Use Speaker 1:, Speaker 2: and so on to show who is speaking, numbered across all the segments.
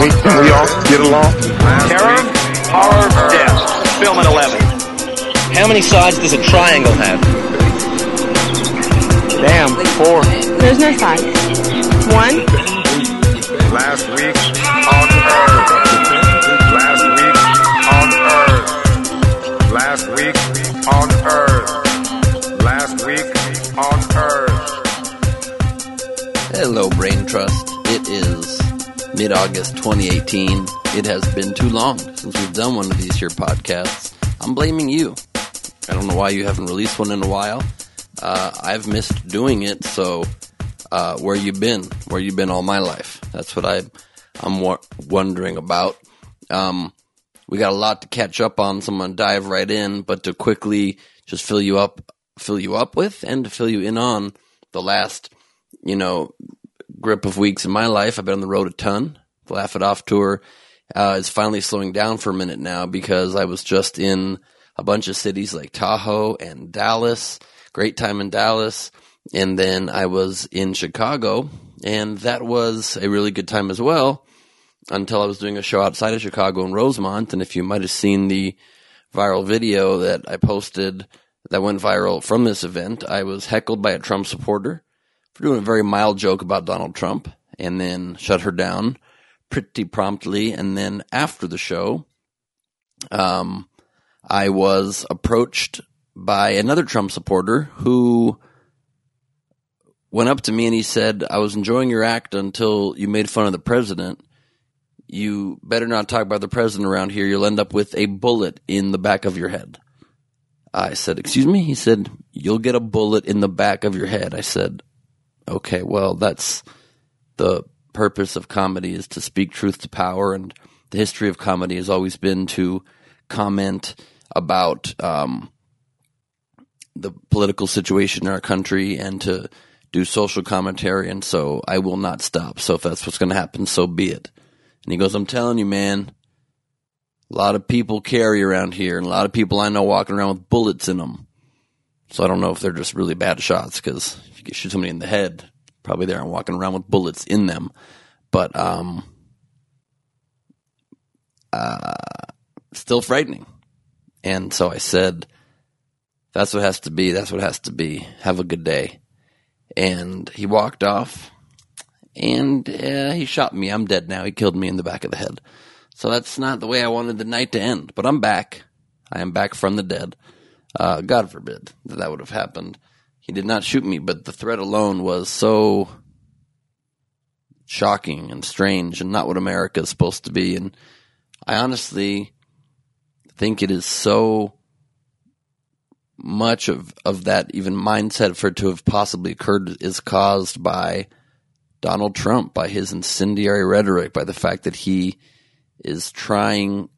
Speaker 1: We, can we all get along?
Speaker 2: Terror, horror, death. Film at 11. How many sides does a triangle have?
Speaker 1: Damn, four.
Speaker 3: There's no side. One.
Speaker 1: Last week on Earth. Last week on Earth. Last week on Earth. Last week on Earth.
Speaker 4: Hello, Brain Trust. Mid August 2018. It has been too long since we've done one of these here podcasts. I'm blaming you. I don't know why you haven't released one in a while. Uh, I've missed doing it, so uh, where you been? Where you been all my life? That's what I, I'm wa- wondering about. Um, we got a lot to catch up on, so I'm gonna dive right in. But to quickly just fill you up, fill you up with, and to fill you in on the last, you know, grip of weeks in my life. I've been on the road a ton. The Laugh It Off tour uh, is finally slowing down for a minute now because I was just in a bunch of cities like Tahoe and Dallas. Great time in Dallas. And then I was in Chicago, and that was a really good time as well until I was doing a show outside of Chicago in Rosemont. And if you might have seen the viral video that I posted that went viral from this event, I was heckled by a Trump supporter for doing a very mild joke about Donald Trump and then shut her down pretty promptly. And then after the show, um, I was approached by another Trump supporter who went up to me and he said, I was enjoying your act until you made fun of the president. You better not talk about the president around here. You'll end up with a bullet in the back of your head. I said, Excuse me? He said, You'll get a bullet in the back of your head. I said, Okay, well, that's the purpose of comedy is to speak truth to power. And the history of comedy has always been to comment about um, the political situation in our country and to do social commentary. And so I will not stop. So if that's what's going to happen, so be it. And he goes, I'm telling you, man, a lot of people carry around here, and a lot of people I know walking around with bullets in them. So I don't know if they're just really bad shots because if you shoot somebody in the head, probably they aren't walking around with bullets in them. But um, uh, still frightening. And so I said, "That's what has to be. That's what has to be. Have a good day." And he walked off, and uh, he shot me. I'm dead now. He killed me in the back of the head. So that's not the way I wanted the night to end. But I'm back. I am back from the dead. Uh, God forbid that that would have happened. He did not shoot me, but the threat alone was so shocking and strange and not what America is supposed to be. And I honestly think it is so much of, of that even mindset for it to have possibly occurred is caused by Donald Trump, by his incendiary rhetoric, by the fact that he is trying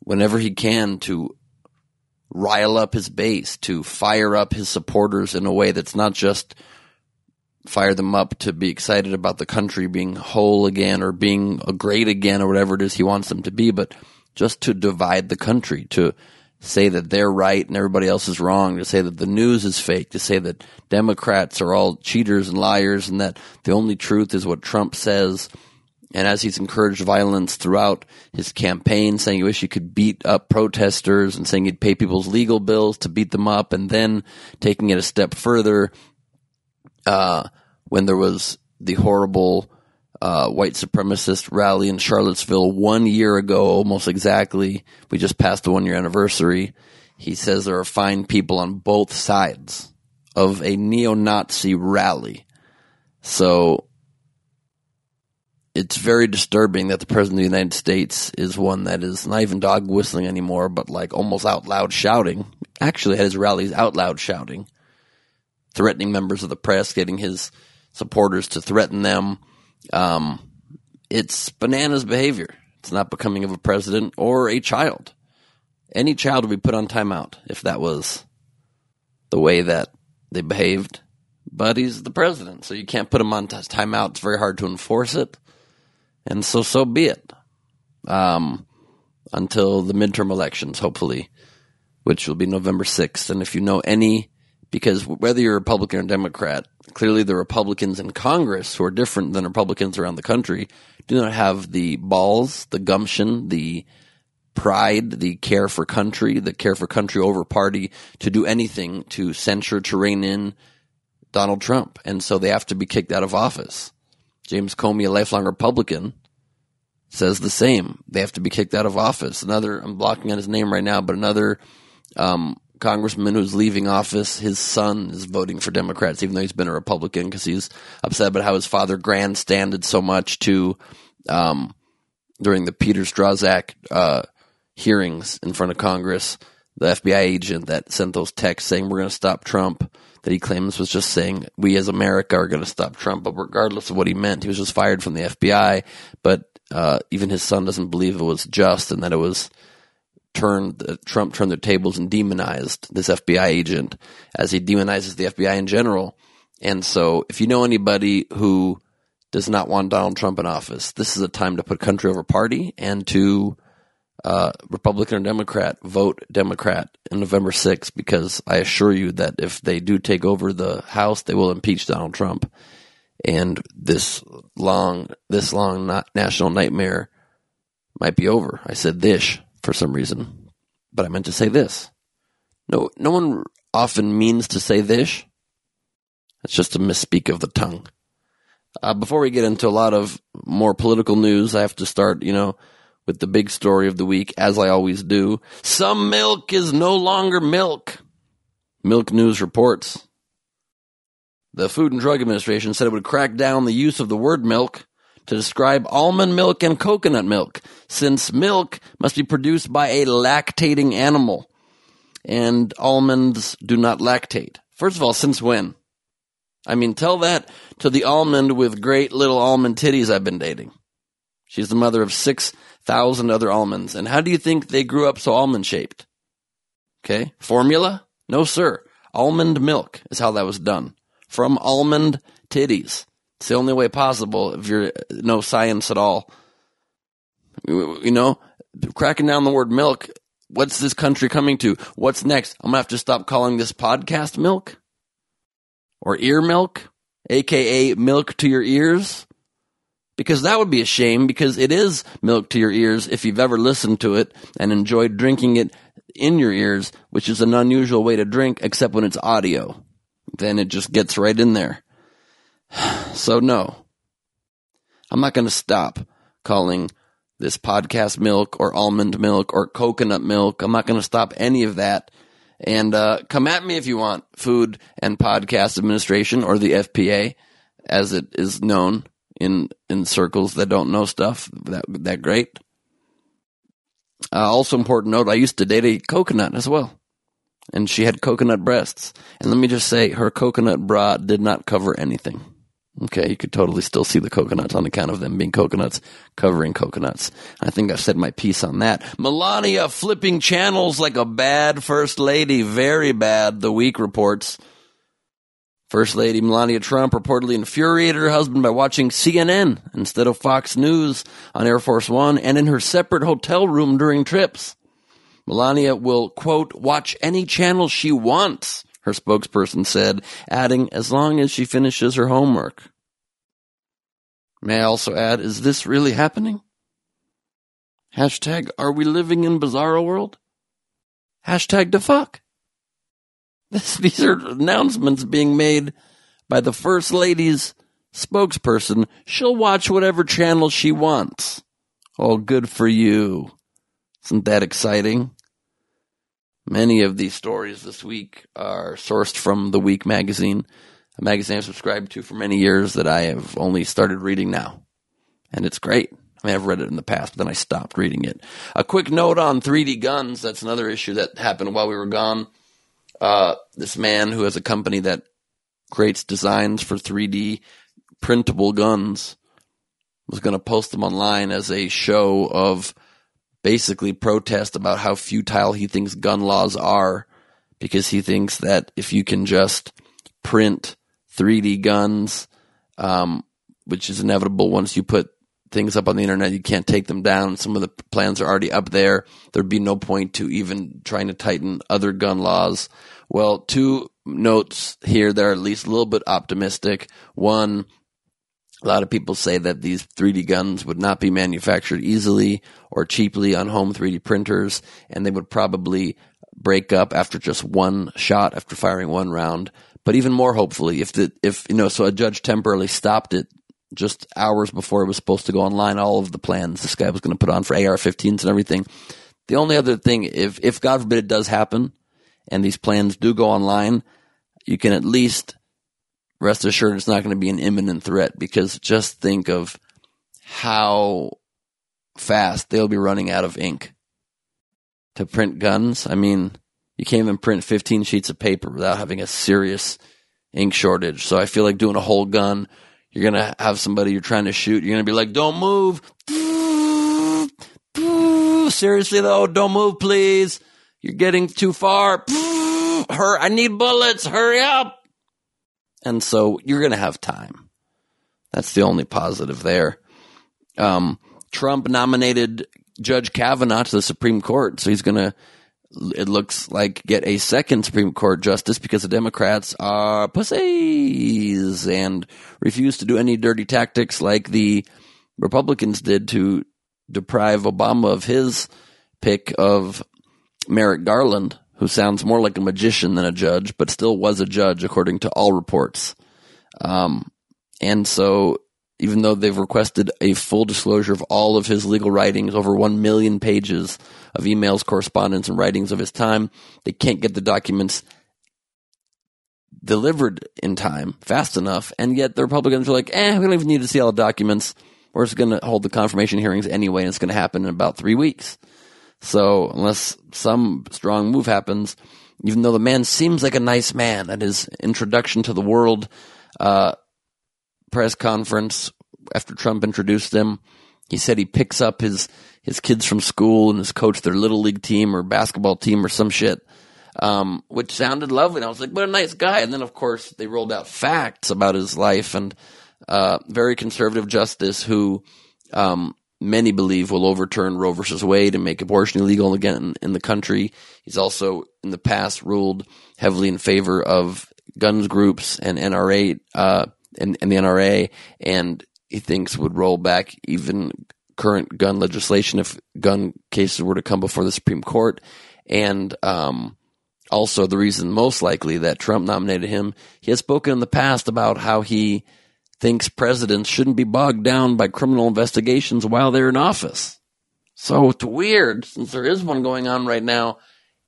Speaker 4: whenever he can to rile up his base, to fire up his supporters in a way that's not just fire them up to be excited about the country being whole again or being great again or whatever it is he wants them to be, but just to divide the country, to say that they're right and everybody else is wrong, to say that the news is fake, to say that Democrats are all cheaters and liars and that the only truth is what Trump says. And as he's encouraged violence throughout his campaign, saying he wish he could beat up protesters and saying he'd pay people's legal bills to beat them up, and then taking it a step further, uh, when there was the horrible uh, white supremacist rally in Charlottesville one year ago, almost exactly. We just passed the one year anniversary. He says there are fine people on both sides of a neo Nazi rally. So it's very disturbing that the president of the United States is one that is not even dog whistling anymore, but like almost out loud shouting. Actually, had his rallies out loud shouting, threatening members of the press, getting his supporters to threaten them. Um, it's bananas behavior. It's not becoming of a president or a child. Any child would be put on timeout if that was the way that they behaved. But he's the president, so you can't put him on timeout. It's very hard to enforce it. And so, so be it. Um, until the midterm elections, hopefully, which will be November 6th. And if you know any, because whether you're Republican or Democrat, clearly the Republicans in Congress, who are different than Republicans around the country, do not have the balls, the gumption, the pride, the care for country, the care for country over party to do anything to censure, to rein in Donald Trump. And so they have to be kicked out of office. James Comey, a lifelong Republican, says the same. They have to be kicked out of office. Another, I'm blocking on his name right now, but another um, congressman who's leaving office, his son is voting for Democrats, even though he's been a Republican because he's upset about how his father grandstanded so much to um, during the Peter Strzok uh, hearings in front of Congress. The FBI agent that sent those texts saying we're going to stop Trump that he claims was just saying we as America are going to stop Trump, but regardless of what he meant, he was just fired from the FBI. But uh, even his son doesn't believe it was just and that it was turned uh, Trump turned the tables and demonized this FBI agent as he demonizes the FBI in general. And so, if you know anybody who does not want Donald Trump in office, this is a time to put country over party and to uh, Republican or Democrat, vote Democrat in November 6th because I assure you that if they do take over the House, they will impeach Donald Trump. And this long, this long national nightmare might be over. I said this for some reason, but I meant to say this. No, no one often means to say this. It's just a misspeak of the tongue. Uh, before we get into a lot of more political news, I have to start, you know, with the big story of the week, as I always do. Some milk is no longer milk. Milk News reports. The Food and Drug Administration said it would crack down the use of the word milk to describe almond milk and coconut milk, since milk must be produced by a lactating animal, and almonds do not lactate. First of all, since when? I mean, tell that to the almond with great little almond titties I've been dating. She's the mother of six thousand other almonds. And how do you think they grew up so almond shaped? Okay. Formula? No, sir. Almond milk is how that was done. From almond titties. It's the only way possible if you're no science at all. You know, cracking down the word milk. What's this country coming to? What's next? I'm gonna have to stop calling this podcast milk or ear milk, aka milk to your ears because that would be a shame because it is milk to your ears if you've ever listened to it and enjoyed drinking it in your ears, which is an unusual way to drink except when it's audio. Then it just gets right in there. So no, I'm not going to stop calling this podcast milk or almond milk or coconut milk. I'm not going to stop any of that. And uh, come at me if you want, Food and Podcast Administration or the FPA, as it is known in in circles that don't know stuff that that great. Uh, also important note: I used to date a coconut as well, and she had coconut breasts. And let me just say, her coconut bra did not cover anything. Okay, you could totally still see the coconuts on account of them being coconuts covering coconuts. I think I've said my piece on that. Melania flipping channels like a bad first lady, very bad. The week reports. First Lady Melania Trump reportedly infuriated her husband by watching CNN instead of Fox News on Air Force One and in her separate hotel room during trips. Melania will, quote, watch any channel she wants, her spokesperson said, adding, as long as she finishes her homework. May I also add, is this really happening? Hashtag, are we living in bizarro world? Hashtag the fuck. This, these are announcements being made by the First Lady's spokesperson. She'll watch whatever channel she wants. Oh, good for you. Isn't that exciting? Many of these stories this week are sourced from The Week magazine, a magazine I've subscribed to for many years that I have only started reading now. And it's great. I mean, I've read it in the past, but then I stopped reading it. A quick note on 3D guns. That's another issue that happened while we were gone uh, this man who has a company that creates designs for 3D printable guns was going to post them online as a show of basically protest about how futile he thinks gun laws are because he thinks that if you can just print 3D guns, um, which is inevitable once you put things up on the internet, you can't take them down. Some of the plans are already up there. There'd be no point to even trying to tighten other gun laws. Well, two notes here that are at least a little bit optimistic. One, a lot of people say that these 3D guns would not be manufactured easily or cheaply on home 3D printers, and they would probably break up after just one shot after firing one round. But even more hopefully, if the if you know, so a judge temporarily stopped it just hours before it was supposed to go online. All of the plans this guy was going to put on for AR-15s and everything. The only other thing, if if God forbid it does happen, and these plans do go online, you can at least rest assured it's not going to be an imminent threat because just think of how fast they'll be running out of ink to print guns. I mean, you can't even print 15 sheets of paper without having a serious ink shortage. So I feel like doing a whole gun, you're going to have somebody you're trying to shoot, you're going to be like, don't move. Seriously though, don't move, please. You're getting too far. Hur- I need bullets. Hurry up. And so you're going to have time. That's the only positive there. Um, Trump nominated Judge Kavanaugh to the Supreme Court, so he's going to, it looks like, get a second Supreme Court justice because the Democrats are pussies and refuse to do any dirty tactics like the Republicans did to deprive Obama of his pick of Merrick Garland, who sounds more like a magician than a judge, but still was a judge according to all reports. Um, and so, even though they've requested a full disclosure of all of his legal writings, over 1 million pages of emails, correspondence, and writings of his time, they can't get the documents delivered in time fast enough. And yet the Republicans are like, eh, we don't even need to see all the documents. We're just going to hold the confirmation hearings anyway, and it's going to happen in about three weeks. So unless some strong move happens, even though the man seems like a nice man at his introduction to the world uh, press conference after Trump introduced him, he said he picks up his his kids from school and his coach their little league team or basketball team or some shit, um, which sounded lovely. And I was like, what a nice guy. And then of course they rolled out facts about his life and uh, very conservative justice who um, many believe will overturn Roe versus Wade and make abortion illegal again in, the country. He's also in the past ruled heavily in favor of guns groups and NRA uh, and, and the NRA, and he thinks would roll back even current gun legislation if gun cases were to come before the Supreme Court. And um, also, the reason most likely that Trump nominated him, he has spoken in the past about how he thinks presidents shouldn't be bogged down by criminal investigations while they're in office. So it's weird, since there is one going on right now,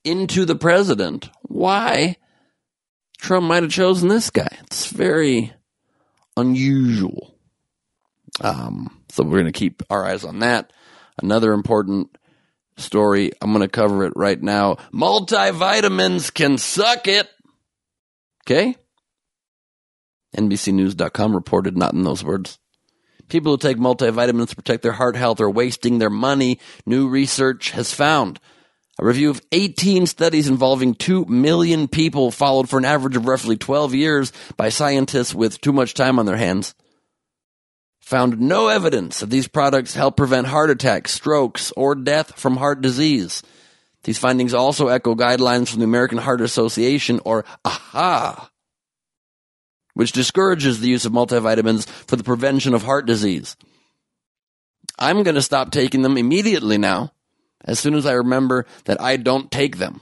Speaker 4: into the president. Why Trump might have chosen this guy? It's very unusual. Um, so we're going to keep our eyes on that. Another important story, I'm going to cover it right now. Multivitamins can suck it. Okay? NBCNews.com reported not in those words. People who take multivitamins to protect their heart health are wasting their money, new research has found. A review of 18 studies involving 2 million people followed for an average of roughly 12 years by scientists with too much time on their hands found no evidence that these products help prevent heart attacks, strokes, or death from heart disease. These findings also echo guidelines from the American Heart Association, or AHA, which discourages the use of multivitamins for the prevention of heart disease. I'm going to stop taking them immediately now, as soon as I remember that I don't take them.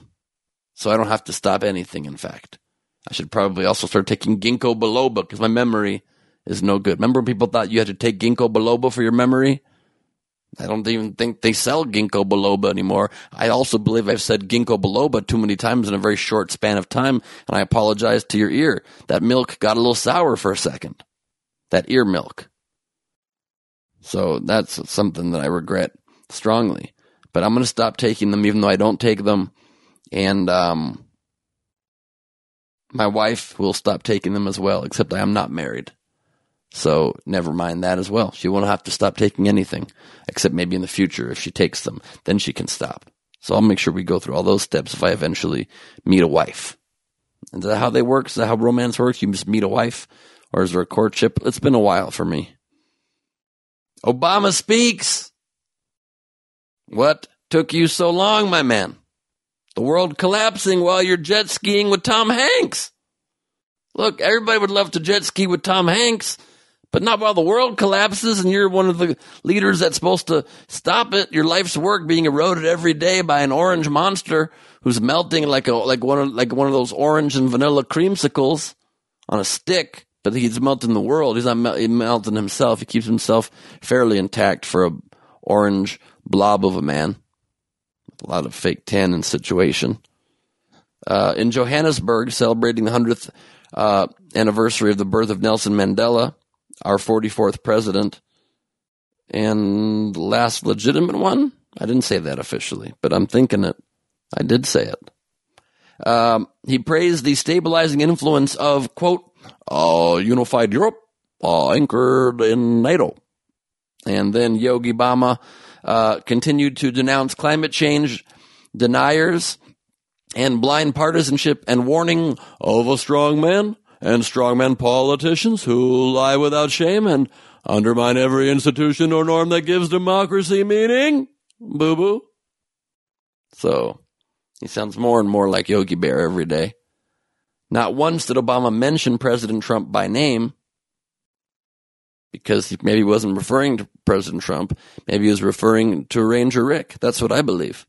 Speaker 4: So I don't have to stop anything, in fact. I should probably also start taking ginkgo biloba because my memory is no good. Remember when people thought you had to take ginkgo biloba for your memory? I don't even think they sell ginkgo biloba anymore. I also believe I've said ginkgo biloba too many times in a very short span of time, and I apologize to your ear. That milk got a little sour for a second. That ear milk. So that's something that I regret strongly. But I'm going to stop taking them, even though I don't take them. And um, my wife will stop taking them as well, except I am not married. So never mind that as well. She won't have to stop taking anything, except maybe in the future if she takes them, then she can stop. So I'll make sure we go through all those steps if I eventually meet a wife. Is that how they work? Is that how romance works? You just meet a wife? Or is there a courtship? It's been a while for me. Obama speaks. What took you so long, my man? The world collapsing while you're jet skiing with Tom Hanks. Look, everybody would love to jet ski with Tom Hanks, but not while the world collapses and you're one of the leaders that's supposed to stop it. Your life's work being eroded every day by an orange monster who's melting like a like one of like one of those orange and vanilla creamsicles on a stick. But he's melting the world. He's not mel- melting himself. He keeps himself fairly intact for a orange blob of a man. A lot of fake tan in situation. Uh, in Johannesburg, celebrating the hundredth uh, anniversary of the birth of Nelson Mandela, our 44th president, and last legitimate one. I didn't say that officially, but I'm thinking it. I did say it. Um, he praised the stabilizing influence of, quote, uh, unified Europe, uh, anchored in NATO. And then Yogi Bama uh, continued to denounce climate change deniers and blind partisanship and warning of a strongman and strongman politicians who lie without shame and undermine every institution or norm that gives democracy meaning. Boo boo. So he sounds more and more like Yogi Bear every day. Not once did Obama mention President Trump by name because maybe he wasn't referring to President Trump. Maybe he was referring to Ranger Rick. That's what I believe.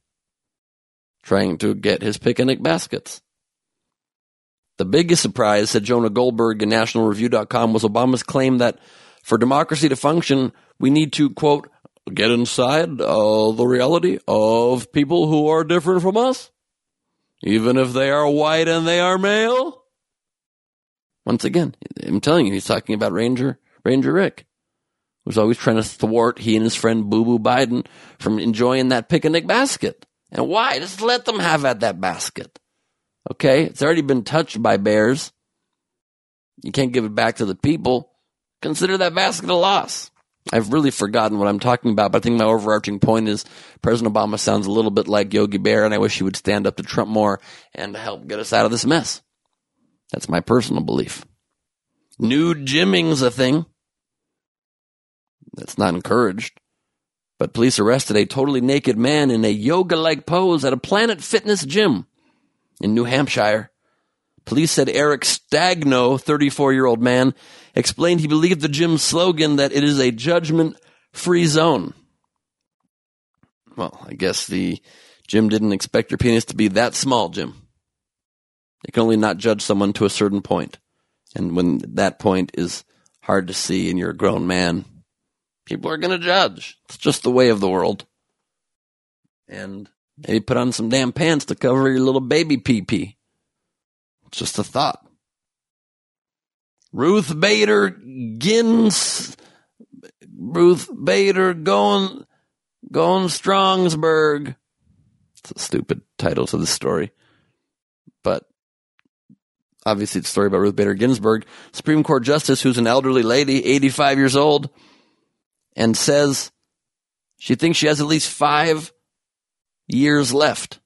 Speaker 4: Trying to get his picnic baskets. The biggest surprise, said Jonah Goldberg in NationalReview.com, was Obama's claim that for democracy to function, we need to, quote, get inside uh, the reality of people who are different from us, even if they are white and they are male. Once again, I'm telling you, he's talking about Ranger Ranger Rick, who's always trying to thwart he and his friend Boo Boo Biden from enjoying that picnic basket. And why? Just let them have at that basket. Okay? It's already been touched by bears. You can't give it back to the people. Consider that basket a loss. I've really forgotten what I'm talking about, but I think my overarching point is President Obama sounds a little bit like Yogi Bear, and I wish he would stand up to Trump more and help get us out of this mess. That's my personal belief. Nude gymming's a thing. That's not encouraged. But police arrested a totally naked man in a yoga like pose at a Planet Fitness gym in New Hampshire. Police said Eric Stagno, 34 year old man, explained he believed the gym's slogan that it is a judgment free zone. Well, I guess the gym didn't expect your penis to be that small, Jim. They can only not judge someone to a certain point. And when that point is hard to see and you're a grown man, people are going to judge. It's just the way of the world. And maybe put on some damn pants to cover your little baby pee pee. It's just a thought. Ruth Bader Gins, Ruth Bader going, going Strongsburg. It's a stupid title to the story. But obviously it's a story about Ruth Bader Ginsburg, Supreme Court Justice who's an elderly lady, 85 years old, and says she thinks she has at least five years left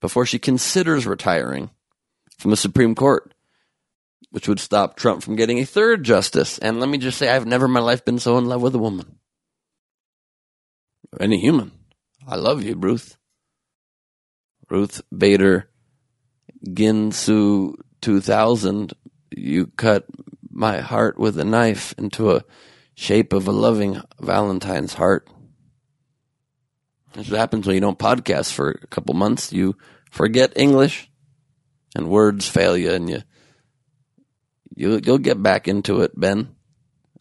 Speaker 4: before she considers retiring from the Supreme Court, which would stop Trump from getting a third justice. And let me just say, I've never in my life been so in love with a woman. Any human. I love you, Ruth. Ruth Bader Ginsu 2000. You cut my heart with a knife into a shape of a loving Valentine's heart. That's what happens when you don't podcast for a couple months. You forget English and words fail you and you, you you'll get back into it, Ben.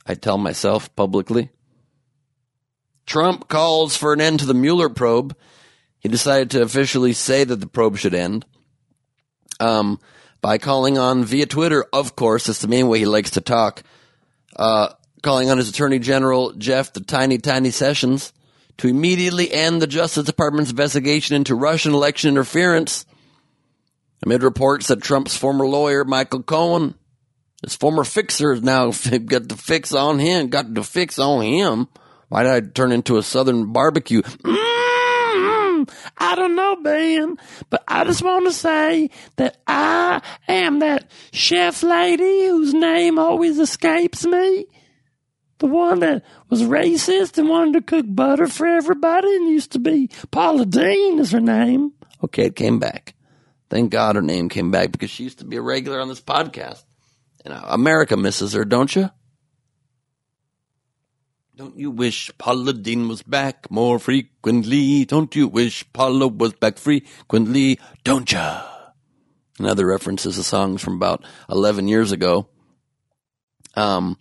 Speaker 4: I tell myself publicly. Trump calls for an end to the Mueller probe. He decided to officially say that the probe should end. Um, by calling on via Twitter, of course, that's the main way he likes to talk. Uh, calling on his Attorney General Jeff the Tiny Tiny Sessions to immediately end the Justice Department's investigation into Russian election interference amid reports that Trump's former lawyer, Michael Cohen, His former fixer is now got the fix on him, got the fix on him. Why did I turn into a southern barbecue? Mm, I don't know, Ben, but I just want to say that I am that chef lady whose name always escapes me. The one that was racist and wanted to cook butter for everybody and used to be Paula Deen is her name. Okay, it came back. Thank God her name came back because she used to be a regular on this podcast. And uh, America misses her, don't you? Don't you wish Paula Deen was back more frequently? Don't you wish Paula was back frequently? Don't ya? Another reference is a song from about 11 years ago. Um,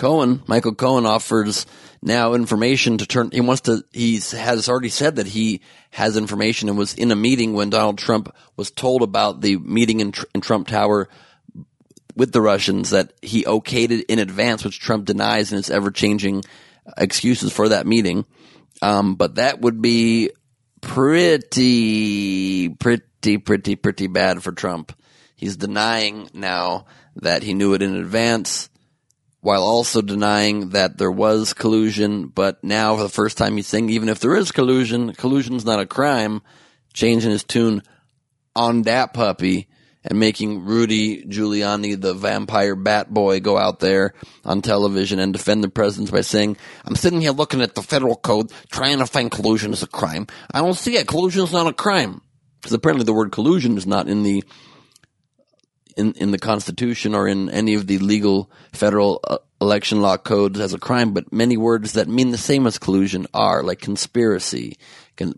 Speaker 4: Cohen, Michael Cohen offers now information to turn, he wants to, he has already said that he has information and was in a meeting when Donald Trump was told about the meeting in, in Trump Tower with the Russians that he okayed it in advance, which Trump denies in his ever changing excuses for that meeting. Um, but that would be pretty, pretty, pretty, pretty bad for Trump. He's denying now that he knew it in advance while also denying that there was collusion. But now for the first time he's saying even if there is collusion, collusion's not a crime, changing his tune on that puppy and making Rudy Giuliani, the vampire bat boy, go out there on television and defend the president by saying, I'm sitting here looking at the federal code, trying to find collusion as a crime. I don't see it. Collusion is not a crime. Because apparently the word collusion is not in the, in, in the Constitution or in any of the legal federal uh, election law codes as a crime, but many words that mean the same as collusion are, like conspiracy,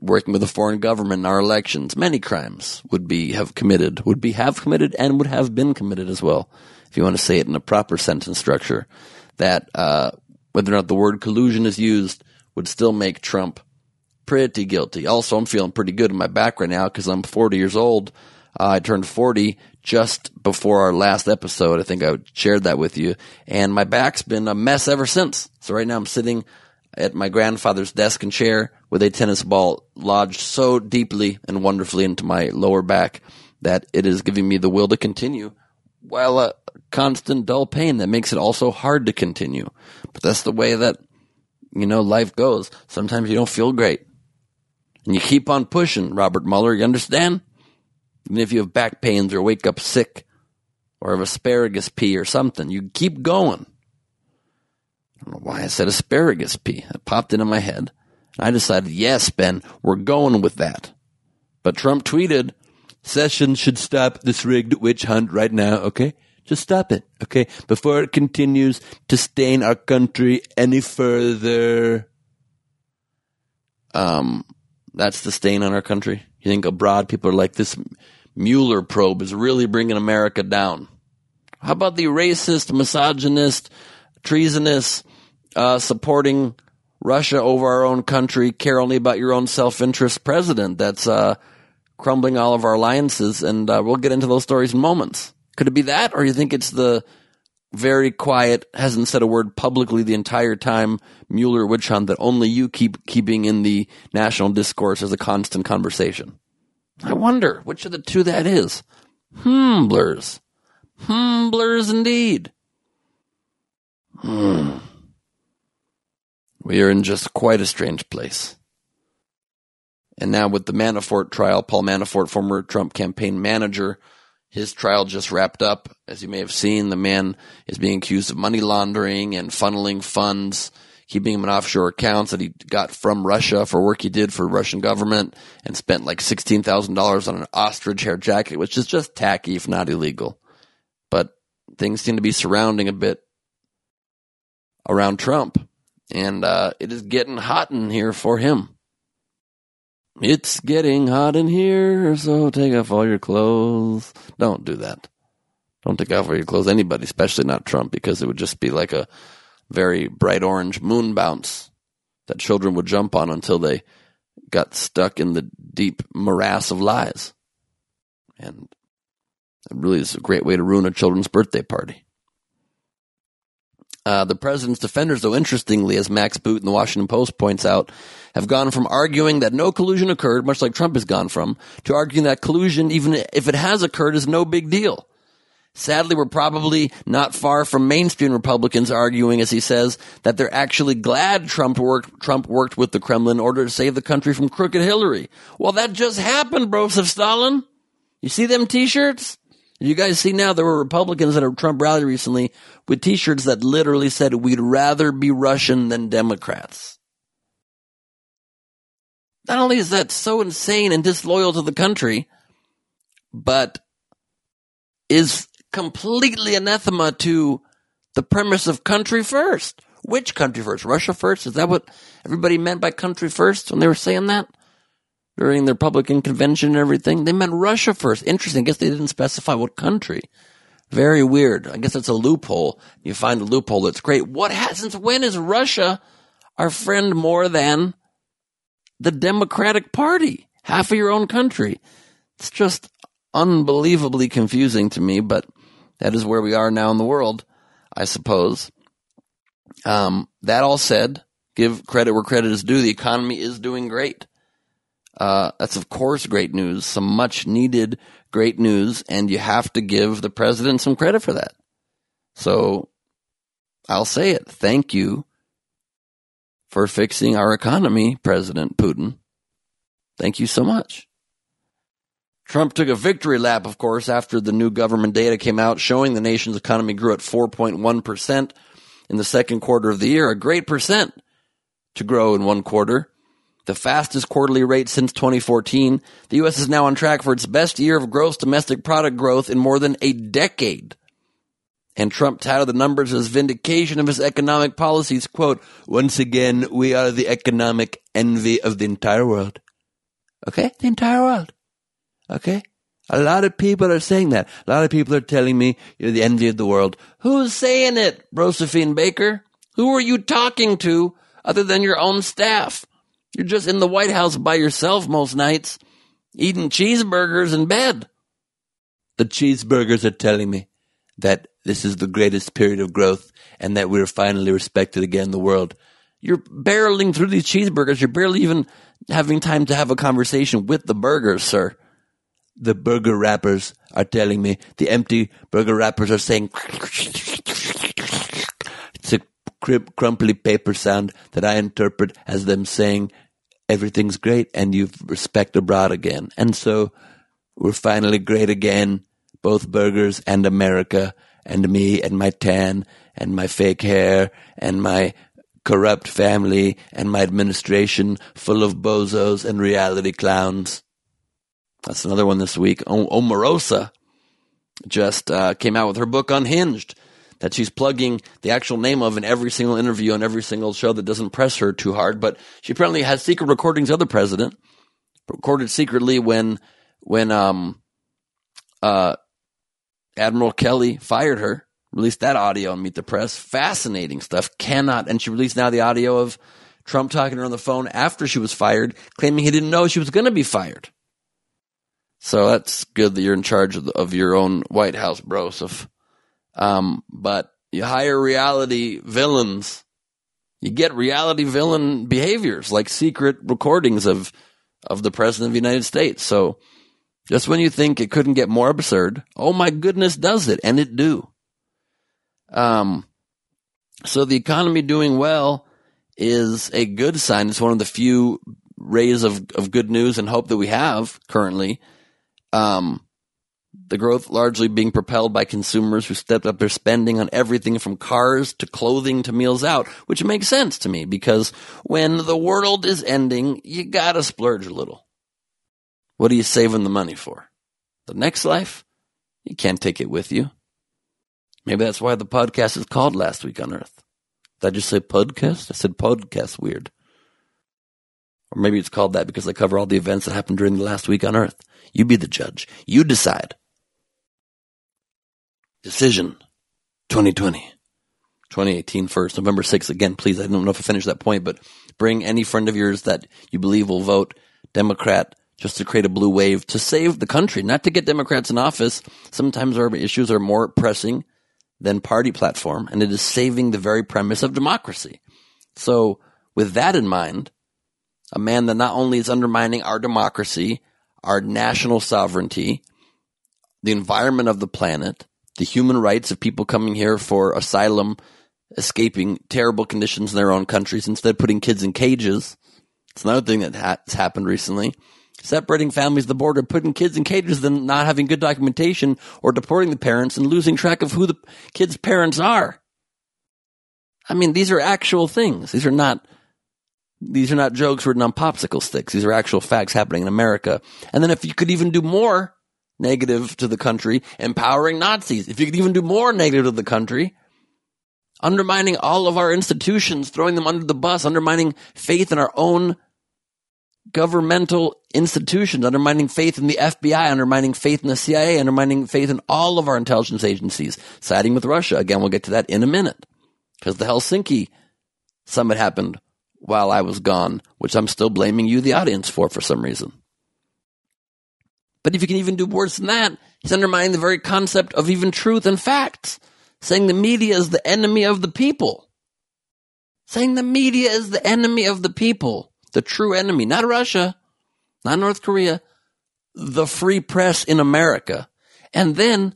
Speaker 4: working with a foreign government in our elections. Many crimes would be have committed, would be have committed, and would have been committed as well. If you want to say it in a proper sentence structure, that uh, whether or not the word collusion is used would still make Trump pretty guilty. Also, I'm feeling pretty good in my back right now because I'm 40 years old. Uh, I turned 40 just before our last episode. I think I shared that with you. And my back's been a mess ever since. So right now I'm sitting at my grandfather's desk and chair with a tennis ball lodged so deeply and wonderfully into my lower back that it is giving me the will to continue while a constant dull pain that makes it also hard to continue. But that's the way that, you know, life goes. Sometimes you don't feel great. And you keep on pushing, Robert Mueller, you understand? Even if you have back pains or wake up sick or have asparagus pea or something, you keep going. I don't know why I said asparagus pea. It popped into my head. I decided, yes, Ben, we're going with that. But Trump tweeted, Sessions should stop this rigged witch hunt right now, okay? Just stop it, okay? Before it continues to stain our country any further. Um, that's the stain on our country. You think abroad people are like, this Mueller probe is really bringing America down. How about the racist, misogynist, treasonous, uh, supporting Russia over our own country, care only about your own self-interest president that's, uh, crumbling all of our alliances? And, uh, we'll get into those stories in moments. Could it be that? Or you think it's the very quiet, hasn't said a word publicly the entire time Mueller witch hunt that only you keep keeping in the national discourse as a constant conversation. I wonder which of the two that is. Blurs. Hmm, blurs indeed. Hmm. We are in just quite a strange place. And now with the Manafort trial, Paul Manafort, former Trump campaign manager, his trial just wrapped up. As you may have seen, the man is being accused of money laundering and funneling funds, keeping him in offshore accounts that he got from Russia for work he did for Russian government and spent like $16,000 on an ostrich hair jacket, which is just tacky, if not illegal. But things seem to be surrounding a bit around Trump. And uh, it is getting hot in here for him. It's getting hot in here, so take off all your clothes. Don't do that. Don't take off all your clothes, anybody, especially not Trump, because it would just be like a very bright orange moon bounce that children would jump on until they got stuck in the deep morass of lies. And it really is a great way to ruin a children's birthday party. Uh, the president's defenders, though interestingly, as Max Boot in the Washington Post points out, have gone from arguing that no collusion occurred, much like Trump has gone from, to arguing that collusion, even if it has occurred, is no big deal. Sadly, we're probably not far from mainstream Republicans arguing, as he says, that they're actually glad Trump worked, Trump worked with the Kremlin in order to save the country from crooked Hillary. Well, that just happened, bros of Stalin. You see them t-shirts? You guys see now there were Republicans at a Trump rally recently with t-shirts that literally said, we'd rather be Russian than Democrats. Not only is that so insane and disloyal to the country, but is completely anathema to the premise of country first. Which country first? Russia first? Is that what everybody meant by country first when they were saying that? During the Republican convention and everything? They meant Russia first. Interesting. I guess they didn't specify what country. Very weird. I guess that's a loophole. You find a loophole that's great. What has, since when is Russia our friend more than the Democratic Party? Half of your own country. It's just unbelievably confusing to me, but that is where we are now in the world, I suppose. Um, that all said, give credit where credit is due. The economy is doing great. Uh, that's of course great news, some much needed great news, and you have to give the president some credit for that. So I'll say it. Thank you for fixing our economy, President Putin. Thank you so much. Trump took a victory lap, of course, after the new government data came out showing the nation's economy grew at 4.1% in the second quarter of the year, a great percent to grow in one quarter. The fastest quarterly rate since 2014. The U.S. is now on track for its best year of gross domestic product growth in more than a decade. And Trump touted the numbers as vindication of his economic policies. Quote, once again, we are the economic envy of the entire world. Okay? The entire world. Okay? A lot of people are saying that. A lot of people are telling me you're the envy of the world. Who's saying it, Josephine Baker? Who are you talking to other than your own staff? You're just in the White House by yourself most nights, eating cheeseburgers in bed. The cheeseburgers are telling me that this is the greatest period of growth and that we're finally respected again in the world. You're barreling through these cheeseburgers. You're barely even having time to have a conversation with the burgers, sir the burger wrappers are telling me. The empty burger wrappers are saying it's a crumply paper sound that I interpret as them saying everything's great and you've respect abroad again. And so we're finally great again, both burgers and America and me and my tan and my fake hair and my corrupt family and my administration full of bozos and reality clowns. That's another one this week. O- Omarosa just uh, came out with her book Unhinged that she's plugging the actual name of in every single interview on every single show that doesn't press her too hard. But she apparently has secret recordings of the president, recorded secretly when when um uh Admiral Kelly fired her. Released that audio on Meet the Press. Fascinating stuff. Cannot, and she released now the audio of Trump talking to her on the phone after she was fired, claiming he didn't know she was going to be fired. So that's good that you're in charge of, the, of your own White House, Broseph. Um, but you hire reality villains. You get reality villain behaviors like secret recordings of of the president of the United States. So just when you think it couldn't get more absurd, oh my goodness, does it? And it do. Um, so the economy doing well is a good sign. It's one of the few rays of, of good news and hope that we have currently. Um, the growth largely being propelled by consumers who stepped up their spending on everything from cars to clothing to meals out, which makes sense to me because when the world is ending, you gotta splurge a little. What are you saving the money for? The next life? You can't take it with you. Maybe that's why the podcast is called Last Week on Earth. Did I just say podcast? I said podcast weird. Or maybe it's called that because they cover all the events that happened during the last week on Earth. You be the judge. You decide. Decision 2020. 2018 first, November 6th. Again, please, I don't know if I finished that point, but bring any friend of yours that you believe will vote Democrat just to create a blue wave to save the country, not to get Democrats in office. Sometimes our issues are more pressing than party platform, and it is saving the very premise of democracy. So, with that in mind, a man that not only is undermining our democracy, our national sovereignty, the environment of the planet, the human rights of people coming here for asylum, escaping terrible conditions in their own countries, instead of putting kids in cages. It's another thing that has happened recently. Separating families at the border, putting kids in cages, then not having good documentation, or deporting the parents and losing track of who the kids' parents are. I mean, these are actual things. These are not these are not jokes written on popsicle sticks. These are actual facts happening in America. And then if you could even do more negative to the country, empowering Nazis, if you could even do more negative to the country, undermining all of our institutions, throwing them under the bus, undermining faith in our own governmental institutions, undermining faith in the FBI, undermining faith in the CIA, undermining faith in all of our intelligence agencies, siding with Russia. Again, we'll get to that in a minute because the Helsinki summit happened while I was gone, which I'm still blaming you, the audience, for for some reason. But if you can even do worse than that, he's undermining the very concept of even truth and facts, saying the media is the enemy of the people. Saying the media is the enemy of the people, the true enemy, not Russia, not North Korea, the free press in America. And then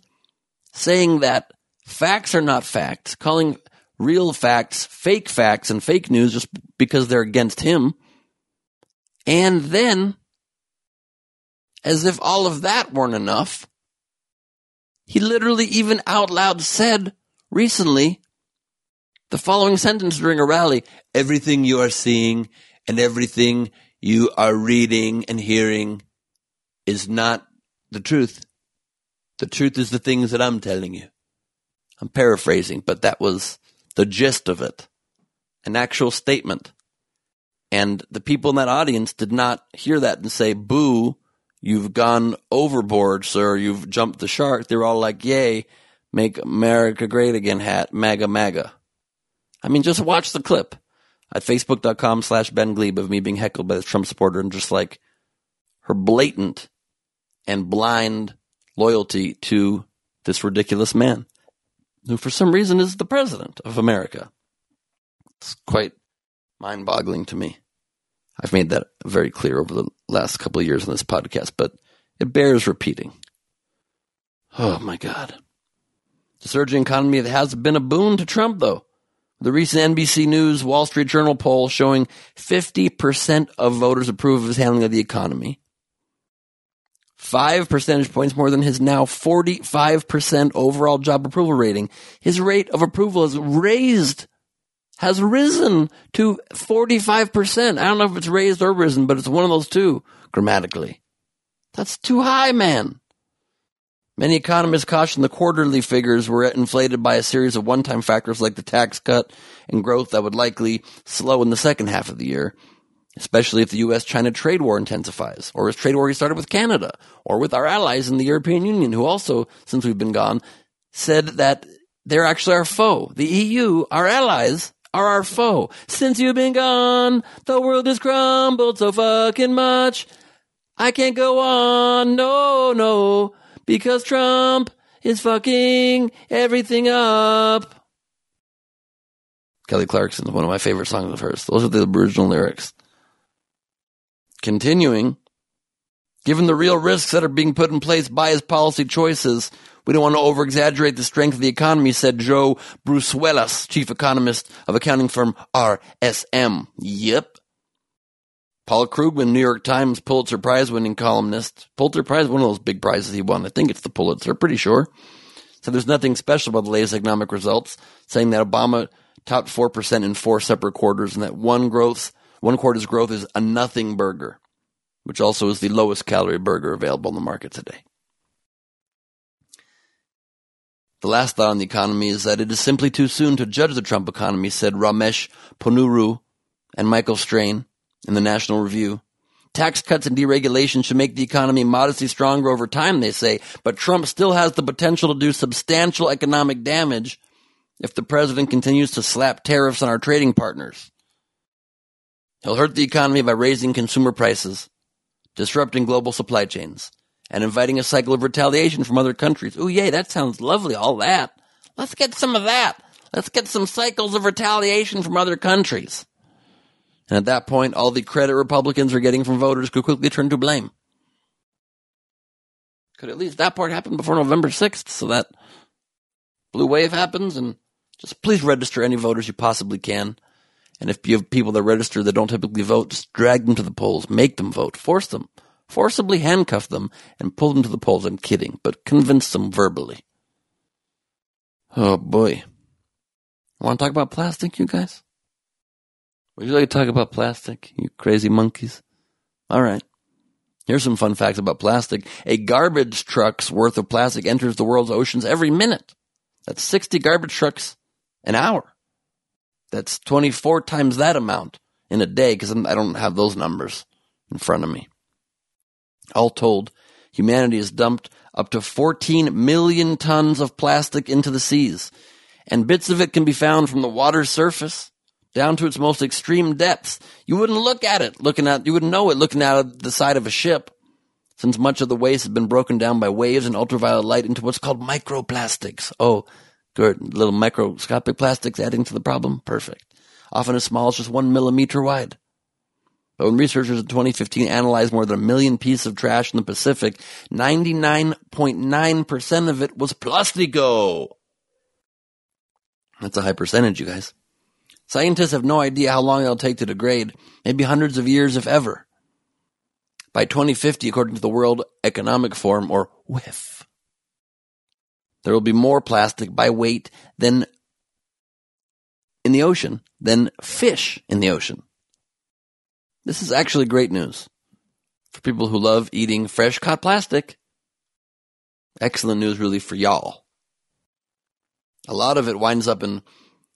Speaker 4: saying that facts are not facts, calling real facts, fake facts, and fake news just because they're against him. And then, as if all of that weren't enough, he literally even out loud said recently the following sentence during a rally Everything you are seeing and everything you are reading and hearing is not the truth. The truth is the things that I'm telling you. I'm paraphrasing, but that was the gist of it, an actual statement. And the people in that audience did not hear that and say, boo, you've gone overboard, sir. You've jumped the shark. They were all like, yay, make America great again hat, MAGA, MAGA. I mean, just watch the clip at facebook.com slash Ben Glebe of me being heckled by the Trump supporter and just like her blatant and blind loyalty to this ridiculous man who for some reason is the president of America. It's quite mind boggling to me. I've made that very clear over the last couple of years on this podcast, but it bears repeating. Oh my God. The surging economy has been a boon to Trump, though. The recent NBC News Wall Street Journal poll showing 50% of voters approve of his handling of the economy five percentage points more than his now 45% overall job approval rating. His rate of approval has raised, has risen to 45%. I don't know if it's raised or risen, but it's one of those two grammatically. That's too high, man. Many economists caution the quarterly figures were inflated by a series of one-time factors like the tax cut and growth that would likely slow in the second half of the year especially if the U.S. China trade war intensifies, or as trade war started with Canada, or with our allies in the European Union, who also, since we've been gone, said that they're actually our foe. The EU, our allies, are our foe. Since you've been gone, the world has crumbled so fucking much. I can't go on, no, no, because Trump is fucking everything up. Kelly Clarkson, one of my favorite songs of hers. Those are the original lyrics. Continuing, given the real risks that are being put in place by his policy choices, we don't want to over exaggerate the strength of the economy, said Joe Brusuelas, chief economist of accounting firm RSM. Yep. Paul Krugman, New York Times Pulitzer Prize winning columnist. Pulitzer Prize, one of those big prizes he won. I think it's the Pulitzer, pretty sure. So there's nothing special about the latest economic results, saying that Obama topped 4% in four separate quarters and that one growth one quarter's growth is a nothing burger, which also is the lowest calorie burger available on the market today. The last thought on the economy is that it is simply too soon to judge the Trump economy, said Ramesh Ponnuru and Michael Strain in the National Review. Tax cuts and deregulation should make the economy modestly stronger over time, they say, but Trump still has the potential to do substantial economic damage if the president continues to slap tariffs on our trading partners. He'll hurt the economy by raising consumer prices, disrupting global supply chains, and inviting a cycle of retaliation from other countries. Oh, yay, that sounds lovely, all that. Let's get some of that. Let's get some cycles of retaliation from other countries. And at that point, all the credit Republicans are getting from voters could quickly turn to blame. Could at least that part happen before November 6th so that blue wave happens, and just please register any voters you possibly can. And if you have people that register that don't typically vote, just drag them to the polls, make them vote, force them, forcibly handcuff them, and pull them to the polls. I'm kidding, but convince them verbally. Oh boy. Want to talk about plastic, you guys? Would you like to talk about plastic, you crazy monkeys? All right. Here's some fun facts about plastic. A garbage truck's worth of plastic enters the world's oceans every minute. That's 60 garbage trucks an hour. That's 24 times that amount in a day because I don't have those numbers in front of me. All told, humanity has dumped up to 14 million tons of plastic into the seas, and bits of it can be found from the water's surface down to its most extreme depths. You wouldn't look at it looking at, you wouldn't know it looking out of the side of a ship, since much of the waste has been broken down by waves and ultraviolet light into what's called microplastics. Oh, good. Little microscopic plastics adding to the problem? Perfect. Often as small as just one millimeter wide. But when researchers in 2015 analyzed more than a million pieces of trash in the Pacific, 99.9% of it was plastico. That's a high percentage, you guys. Scientists have no idea how long it'll take to degrade, maybe hundreds of years if ever. By 2050, according to the World Economic Forum, or WIF, there will be more plastic by weight than in the ocean than fish in the ocean. This is actually great news for people who love eating fresh caught plastic. Excellent news, really, for y'all. A lot of it winds up in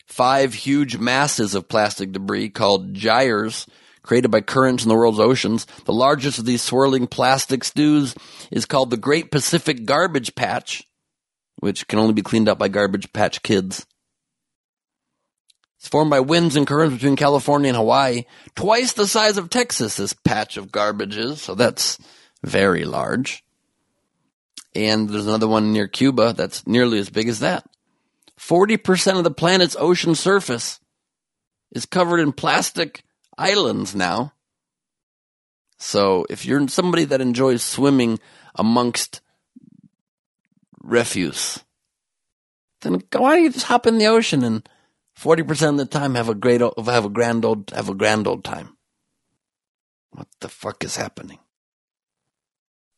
Speaker 4: five huge masses of plastic debris called gyres created by currents in the world's oceans. The largest of these swirling plastic stews is called the Great Pacific Garbage Patch, which can only be cleaned up by garbage patch kids. It's formed by winds and currents between California and Hawaii, twice the size of Texas, this patch of garbage is, so that's very large. And there's another one near Cuba that's nearly as big as that. 40% of the planet's ocean surface is covered in plastic islands now. So if you're somebody that enjoys swimming amongst refuse, then why don't you just hop in the ocean and 40% of the time have a great, have a grand old, have a grand old time. What the fuck is happening?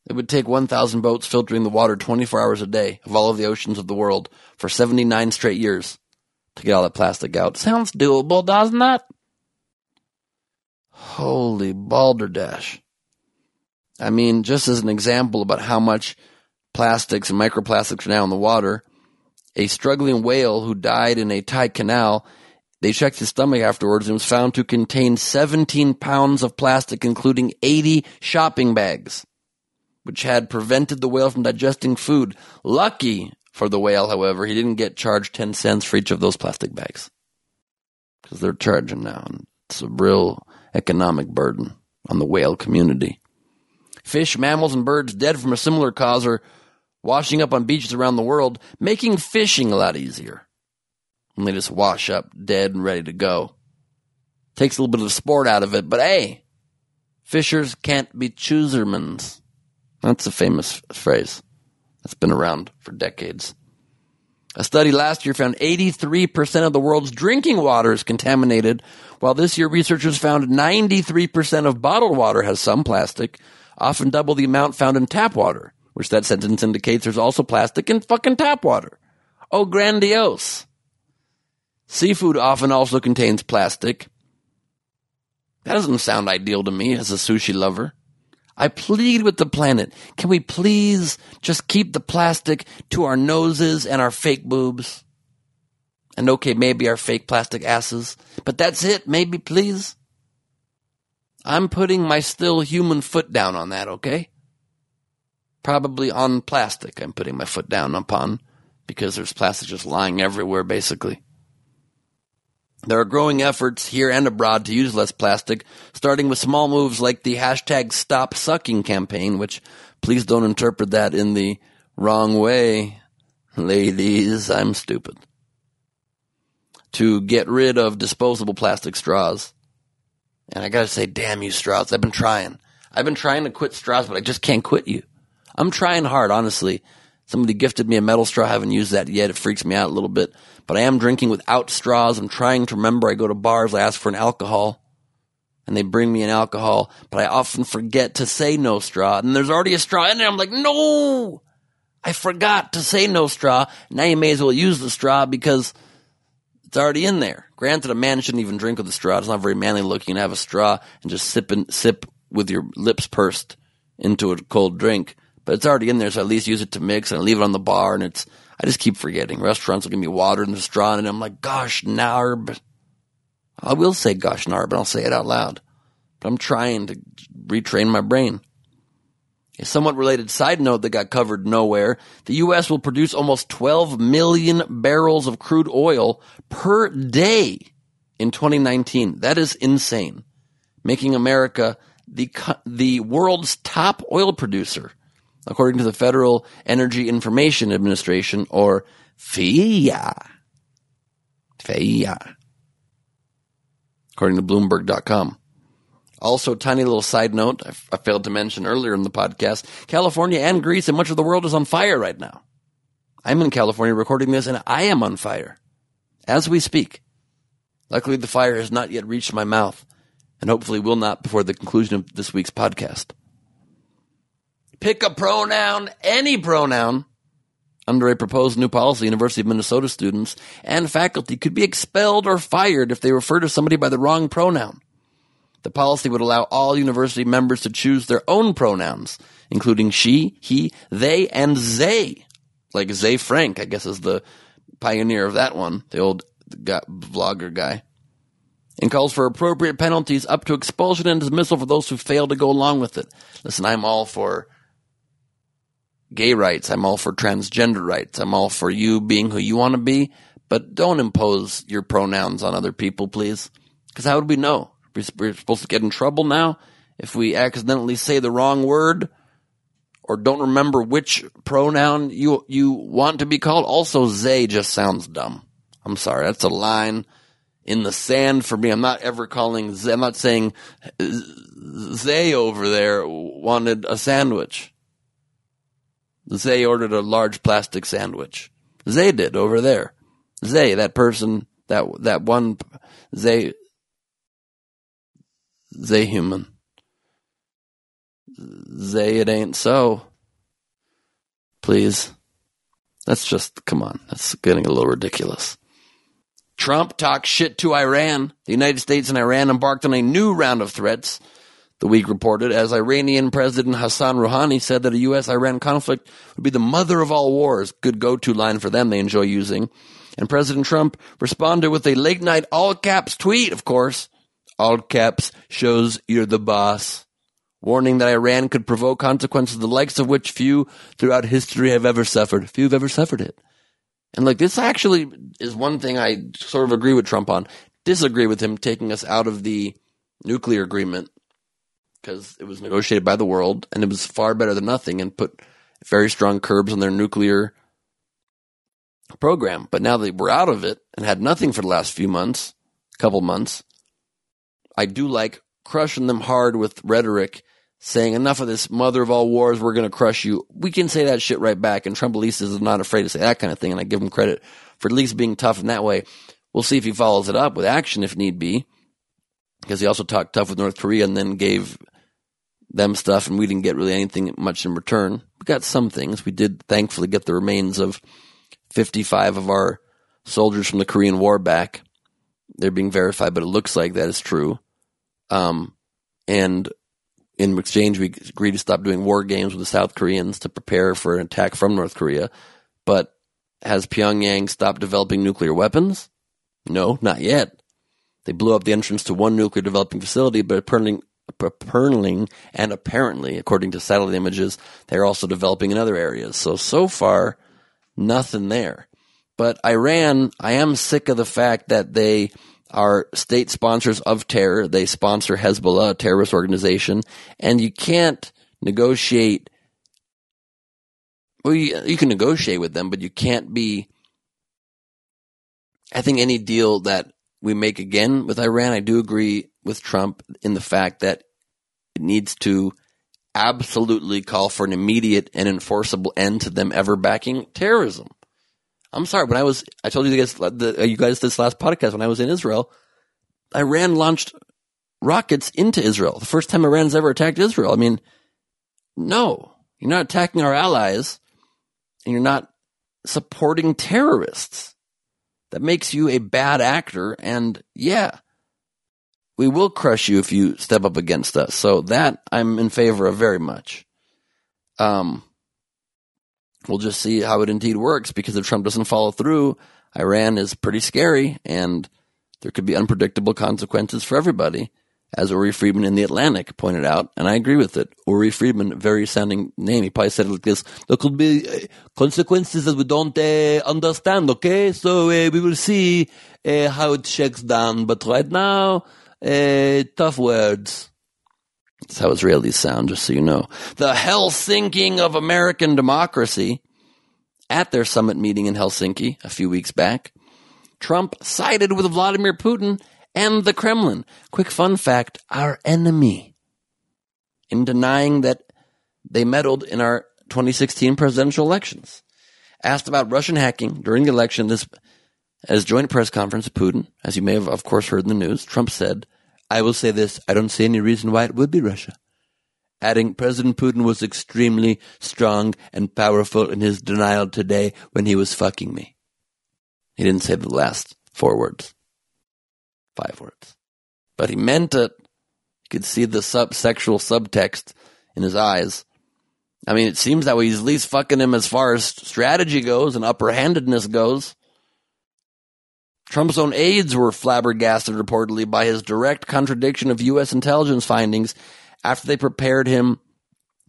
Speaker 4: It would take 1,000 boats filtering the water 24 hours a day of all of the oceans of the world for 79 straight years to get all that plastic out. Sounds doable, doesn't it? Holy balderdash. I mean, just as an example about how much plastics and microplastics are now in the water, a struggling whale who died in a Thai canal, they checked his stomach afterwards and was found to contain 17 pounds of plastic, including 80 shopping bags, which had prevented the whale from digesting food. Lucky for the whale, however, he didn't get charged 10 cents for each of those plastic bags. Because they're charging now. And it's a real economic burden on the whale community. Fish, mammals, and birds dead from a similar cause are washing up on beaches around the world, making fishing a lot easier. And they just wash up dead and ready to go. Takes a little bit of the sport out of it, but hey, fishers can't be choosermans. That's a famous phrase that's been around for decades. A study last year found 83% of the world's drinking water is contaminated, while this year researchers found 93% of bottled water has some plastic, often double the amount found in tap water which that sentence indicates there's also plastic in fucking tap water. Oh, grandiose. Seafood often also contains plastic. That doesn't sound ideal to me as a sushi lover. I plead with the planet. Can we please just keep the plastic to our noses and our fake boobs? And okay, maybe our fake plastic asses, but that's it. Maybe, please. I'm putting my still human foot down on that, okay? Probably on plastic I'm putting my foot down upon because there's plastic just lying everywhere basically. There are growing efforts here and abroad to use less plastic, starting with small moves like the hashtag stop sucking campaign, which please don't interpret that in the wrong way. Ladies, I'm stupid. To get rid of disposable plastic straws. And I gotta say, damn you straws. I've been trying. I've been trying to quit straws, but I just can't quit you. I'm trying hard, honestly. Somebody gifted me a metal straw. I haven't used that yet. It freaks me out a little bit. But I am drinking without straws. I'm trying to remember. I go to bars. I ask for an alcohol and they bring me an alcohol, but I often forget to say no straw. And there's already a straw in there. I'm like, no, I forgot to say no straw. Now you may as well use the straw because it's already in there. Granted, a man shouldn't even drink with a straw. It's not very manly looking to have a straw and just sip and sip with your lips pursed into a cold drink. But it's already in there, so I at least use it to mix and I leave it on the bar and it's, I just keep forgetting. Restaurants will give me water in the straw and I'm like, gosh, narb. I will say gosh narb, but I'll say it out loud. But I'm trying to retrain my brain. A somewhat related side note that got covered nowhere the U.S. will produce almost 12 million barrels of crude oil per day in 2019. That is insane. Making America the, the world's top oil producer, according to the Federal Energy Information Administration, or FIA. FIA. According to Bloomberg.com. Also, tiny little side note I, failed to mention earlier in the podcast California and Greece and much of the world is on fire right now. I'm in California recording this and I am on fire as we speak. Luckily, the fire has not yet reached my mouth and hopefully will not before the conclusion of this week's podcast. Pick a pronoun, any pronoun. Under a proposed new policy, University of Minnesota students and faculty could be expelled or fired if they refer to somebody by the wrong pronoun. The policy would allow all university members to choose their own pronouns, including she, he, they, and they. Like Ze Frank, I guess, is the pioneer of that one, the old guy, vlogger guy. And calls for appropriate penalties up to expulsion and dismissal for those who fail to go along with it. Listen, I'm all for gay rights. I'm all for transgender rights. I'm all for you being who you want to be, but don't impose your pronouns on other people, please. Because how would we know? We're supposed to get in trouble now if we accidentally say the wrong word or don't remember which pronoun you you want to be called. Also, "they" just sounds dumb. I'm sorry, that's a line in the sand for me. I'm not ever calling. Zay. I'm not saying uh, they over there wanted a sandwich. They ordered a large plastic sandwich. They did over there. They, that person, that that one, they they human. They it ain't so. Please. That's just, come on. That's getting a little ridiculous. Trump talks shit to Iran. The United States and Iran embarked on a new round of threats, the week reported, as Iranian President Hassan Rouhani said that a U.S. Iran conflict would be the mother of all wars. Good go to line for them they enjoy using. And President Trump responded with a late night all caps tweet, of course, all caps, shows you're the boss. Warning that Iran could provoke consequences the likes of which few throughout history have ever suffered. Few have ever suffered it. And like this actually is one thing I sort of agree with Trump on. Disagree with him taking us out of the nuclear agreement because it was negotiated by the world and it was far better than nothing and put very strong curbs on their nuclear program. But now that we're out of it and had nothing for the last few months, couple months, I do like crushing them hard with rhetoric, saying enough of this mother of all wars, we're going to crush you. We can say that shit right back. And Trump at least is not afraid to say that kind of thing. And I give him credit for at least being tough in that way. We'll see if he follows it up with action if need be. Because he also talked tough with North Korea and then gave them stuff, and we didn't get really anything much in return. We got some things. We did thankfully get the remains of 55 of our soldiers from the Korean War back. They're being verified, but it looks like that is true. Um, and in exchange, we agreed to stop doing war games with the South Koreans to prepare for an attack from North Korea. But has Pyongyang stopped developing nuclear weapons? No, not yet. They blew up the entrance to one nuclear developing facility, but apparently, apparently and apparently, according to satellite images, they're also developing in other areas. So, so far, nothing there. But Iran, I am sick of the fact that they are state sponsors of terror. They sponsor Hezbollah, a terrorist organization, and you can't negotiate. Well, you, you can negotiate with them, but you can't be. I think any deal that we make again with Iran, I do agree with Trump in the fact that it needs to absolutely call for an immediate and enforceable end to them ever backing terrorism. I'm sorry, when I was, I told you guys, the, you guys this last podcast, when I was in Israel, Iran launched rockets into Israel. The first time Iran's ever attacked Israel. I mean, no, you're not attacking our allies and you're not supporting terrorists. That makes you a bad actor. And yeah, we will crush you if you step up against us. So that I'm in favor of very much. Um, we'll just see how it indeed works because if Trump doesn't follow through, Iran is pretty scary and there could be unpredictable consequences for everybody as Uri Friedman in The Atlantic pointed out, and I agree with it. Uri Friedman, very sounding name. He probably said it like this. There could be uh, consequences that we don't uh, understand, okay? So uh, we will see uh, how it shakes down. But right now, uh, tough words. That's how Israelis sound, just so you know. The Helsinking of American democracy at their summit meeting in Helsinki a few weeks back. Trump sided with Vladimir Putin and the Kremlin. Quick fun fact our enemy. In denying that they meddled in our 2016 presidential elections. Asked about Russian hacking during the election, this as joint press conference, Putin, as you may have of course heard in the news, Trump said, I will say this, I don't see any reason why it would be Russia. Adding, President Putin was extremely strong and powerful in his denial today when he was fucking me. He didn't say the last four words five words. But he meant it. You could see the sub sexual subtext in his eyes. I mean, it seems that way he's at least fucking him as far as strategy goes and upper handedness goes. Trump's own aides were flabbergasted reportedly by his direct contradiction of U.S. intelligence findings after they prepared him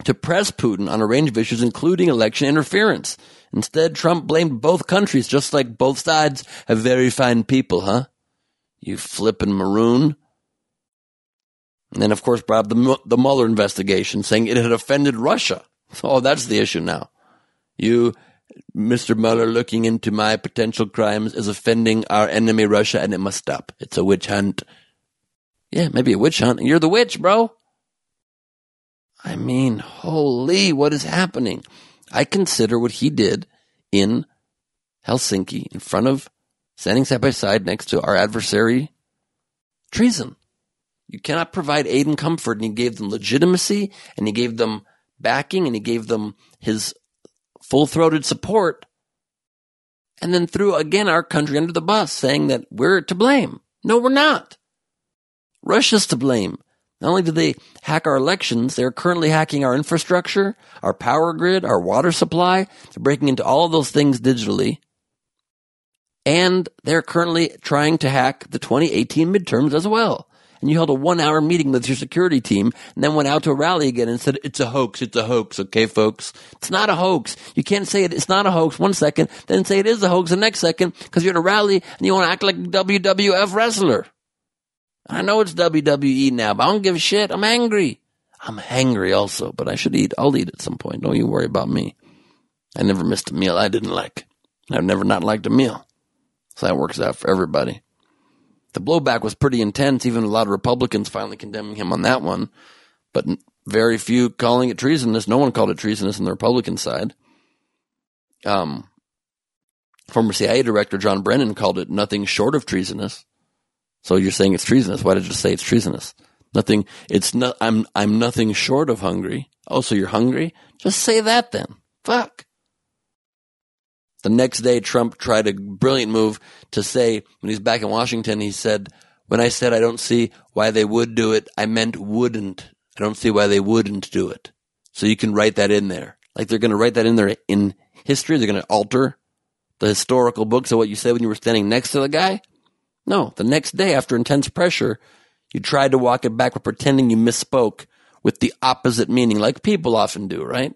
Speaker 4: to press Putin on a range of issues, including election interference. Instead, Trump blamed both countries, just like both sides have very fine people, huh? You flippin' maroon. And then, of course, brought up the, the Mueller investigation saying it had offended Russia. Oh, that's the issue now. You, Mr. Mueller, looking into my potential crimes is offending our enemy Russia and it must stop. It's a witch hunt. Yeah, maybe a witch hunt. You're the witch, bro. I mean, holy, what is happening? I consider what he did in Helsinki in front of standing side by side next to our adversary, treason. You cannot provide aid and comfort. And he gave them legitimacy and he gave them backing and he gave them his full throated support. And then threw again our country under the bus saying that we're to blame. No, we're not. Russia's to blame. Not only did they hack our elections, they're currently hacking our infrastructure, our power grid, our water supply. They're breaking into all those things digitally and they're currently trying to hack the 2018 midterms as well. And you held a one hour meeting with your security team and then went out to a rally again and said, it's a hoax, it's a hoax, okay, folks? It's not a hoax. You can't say it, it's not a hoax one second, then say it is a hoax the next second because you're at a rally and you want to act like a WWF wrestler. I know it's WWE now, but I don't give a shit. I'm angry. I'm hangry also, but I should eat. I'll eat at some point. Don't you worry about me. I never missed a meal I didn't like. I've never not liked a meal. So that works out for everybody. The blowback was pretty intense, even a lot of Republicans finally condemning him on that one, but very few calling it treasonous. No one called it treasonous on the Republican side. Um, former CIA director John Brennan called it nothing short of treasonous. So you're saying it's treasonous. Why did you say it's treasonous? Nothing, it's not, I'm, I'm nothing short of hungry. Oh, so you're hungry? Just say that then. Fuck. The next day, Trump tried a brilliant move to say, when he's back in Washington, he said, when I said I don't see why they would do it, I meant wouldn't. I don't see why they wouldn't do it. So you can write that in there. Like they're going to write that in there in history. They're going to alter the historical books of what you said when you were standing next to the guy. No, the next day after intense pressure, you tried to walk it back by pretending you misspoke with the opposite meaning, like people often do, right?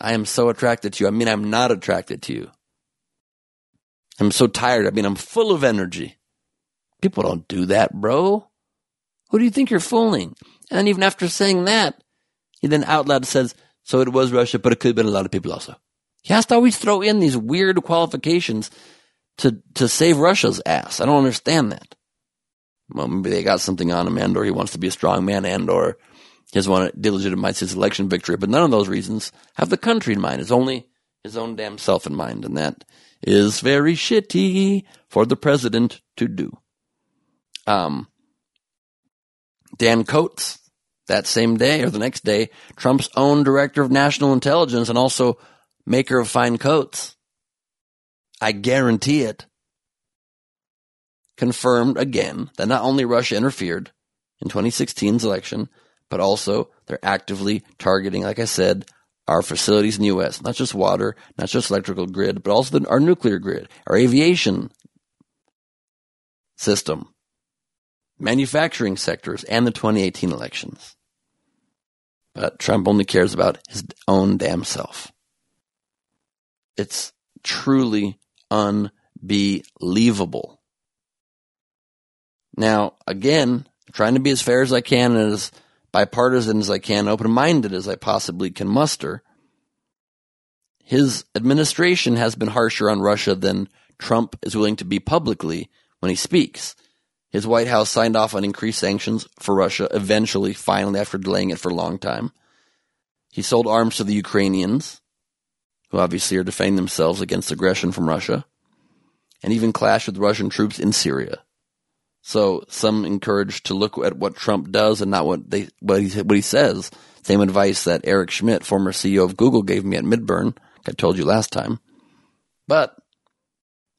Speaker 4: I am so attracted to you. I mean, I'm not attracted to you. I'm so tired. I mean, I'm full of energy. People don't do that, bro. Who do you think you're fooling? And even after saying that, he then out loud says, so it was Russia, but it could have been a lot of people also. He has to always throw in these weird qualifications to, to save Russia's ass. I don't understand that. Well, maybe they got something on him and or he wants to be a strong man and or He doesn't want to delegitimize his election victory, but none of those reasons have the country in mind. It's only his own damn self in mind, and that is very shitty for the president to do. Um, Dan Coats, that same day or the next day, Trump's own director of national intelligence and also maker of fine coats, I guarantee it, confirmed again that not only Russia interfered in 2016's election, but also they're actively targeting, like I said, our facilities in the U.S., not just water, not just electrical grid, but also the, our nuclear grid, our aviation system, manufacturing sectors, and the 2018 elections. But Trump only cares about his own damn self. It's truly unbelievable. Now, again, trying to be as fair as I can and as bipartisan as I can, open minded as I possibly can muster. His administration has been harsher on Russia than Trump is willing to be publicly when he speaks. His White House signed off on increased sanctions for Russia eventually, finally, after delaying it for a long time. He sold arms to the Ukrainians, who obviously are defending themselves against aggression from Russia, and even clashed with Russian troops in Syria. So some encouraged to look at what Trump does and not what they what he what he says. Same advice that Eric Schmidt, former CEO of Google, gave me at Midburn. I told you last time. But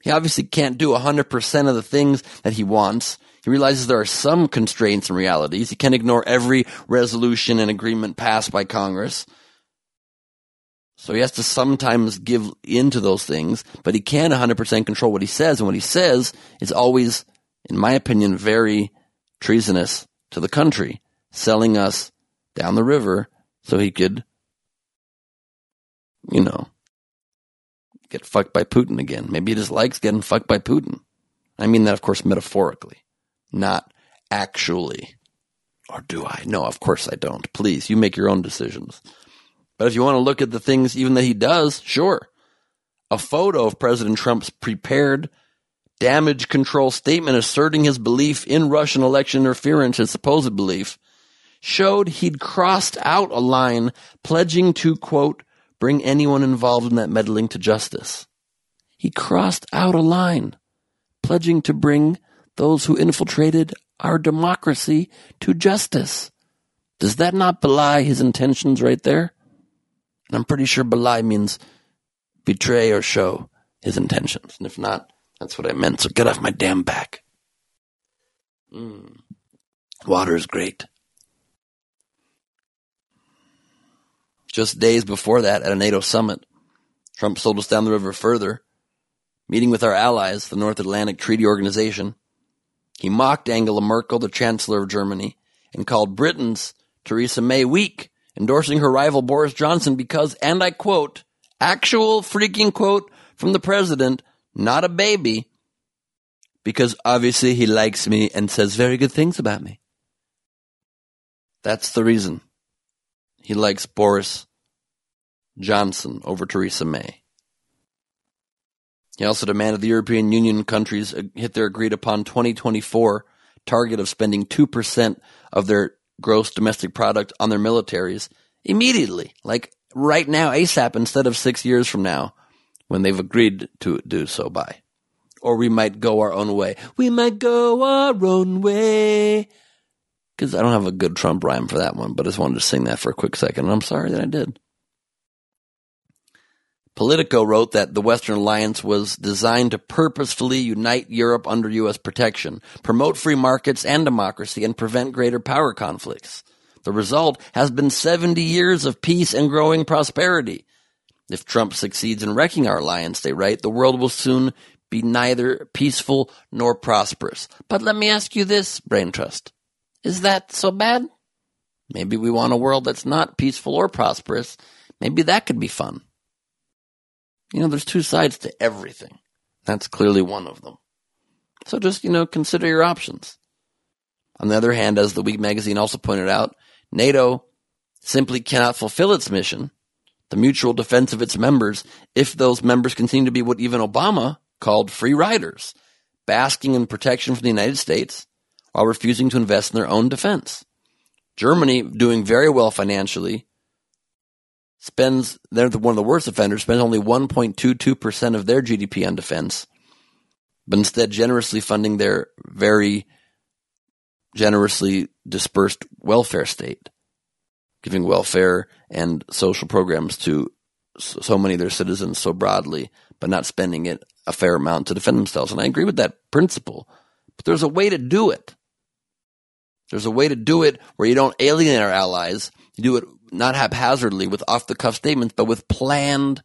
Speaker 4: he obviously can't do 100% of the things that he wants. He realizes there are some constraints and realities. He can't ignore every resolution and agreement passed by Congress. So he has to sometimes give in to those things, but he can't 100% control what he says. And what he says is always in my opinion, very treasonous to the country, selling us down the river so he could, you know, get fucked by Putin again. Maybe he just likes getting fucked by Putin. I mean that, of course, metaphorically, not actually. Or do I? No, of course I don't. Please, you make your own decisions. But if you want to look at the things even that he does, sure. A photo of President Trump's prepared damage control statement asserting his belief in Russian election interference, his supposed belief, showed he'd crossed out a line pledging to, quote, bring anyone involved in that meddling to justice. He crossed out a line pledging to bring those who infiltrated our democracy to justice. Does that not belie his intentions right there? And I'm pretty sure belie means betray or show his intentions. And if not, that's what I meant. So get off my damn back. Mm. Water is great. Just days before that, at a NATO summit, Trump sold us down the river further, meeting with our allies, the North Atlantic Treaty Organization. He mocked Angela Merkel, the Chancellor of Germany, and called Britain's Theresa May weak, endorsing her rival Boris Johnson because, and I quote, actual freaking quote from the president, not a baby, because obviously he likes me and says very good things about me. That's the reason. He likes Boris Johnson over Theresa May. He also demanded the European Union countries hit their agreed upon 2024 target of spending 2% of their gross domestic product on their militaries immediately, like right now, ASAP, instead of six years from now when they've agreed to do so by. Or we might go our own way. We might go our own way. Because I don't have a good Trump rhyme for that one, but I just wanted to sing that for a quick second, and I'm sorry that I did. Politico wrote that the Western Alliance was designed to purposefully unite Europe under U.S. protection, promote free markets and democracy, and prevent greater power conflicts. The result has been 70 years of peace and growing prosperity. If Trump succeeds in wrecking our alliance, they write, the world will soon be neither peaceful nor prosperous. But let me ask you this, Brain Trust. Is that so bad? Maybe we want a world that's not peaceful or prosperous. Maybe that could be fun. You know, there's two sides to everything. That's clearly one of them. So just, you know, consider your options. On the other hand, as the Week magazine also pointed out, NATO simply cannot fulfill its mission the mutual defense of its members if those members continue to be what even Obama called free riders, basking in protection from the United States while refusing to invest in their own defense. Germany, doing very well financially, spends, they're the, one of the worst offenders, spends only 1.22% of their GDP on defense, but instead generously funding their very generously dispersed welfare state, giving welfare and social programs to so many of their citizens so broadly, but not spending it a fair amount to defend themselves. And I agree with that principle, but there's a way to do it. There's a way to do it where you don't alienate our allies. You do it not haphazardly with off the cuff statements, but with planned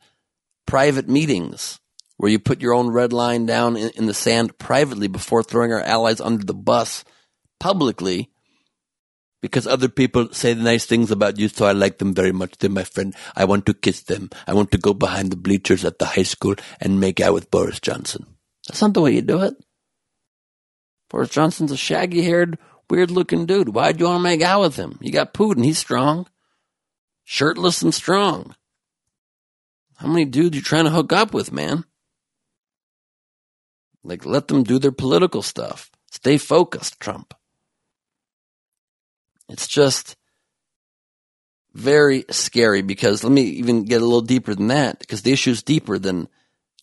Speaker 4: private meetings where you put your own red line down in, in, the sand privately before throwing our allies under the bus publicly because other people say nice things about you, so I like them very much. They're my friend. I want to kiss them. I want to go behind the bleachers at the high school and make out with Boris Johnson. That's not the way you do it. Boris Johnson's a shaggy haired, weird looking dude. Why'd you want to make out with him? You got Putin. He's strong. Shirtless and strong. How many dudes you trying to hook up with, man? Like, let them do their political stuff. Stay focused, Trump. It's just very scary because let me even get a little deeper than that because the issue is deeper than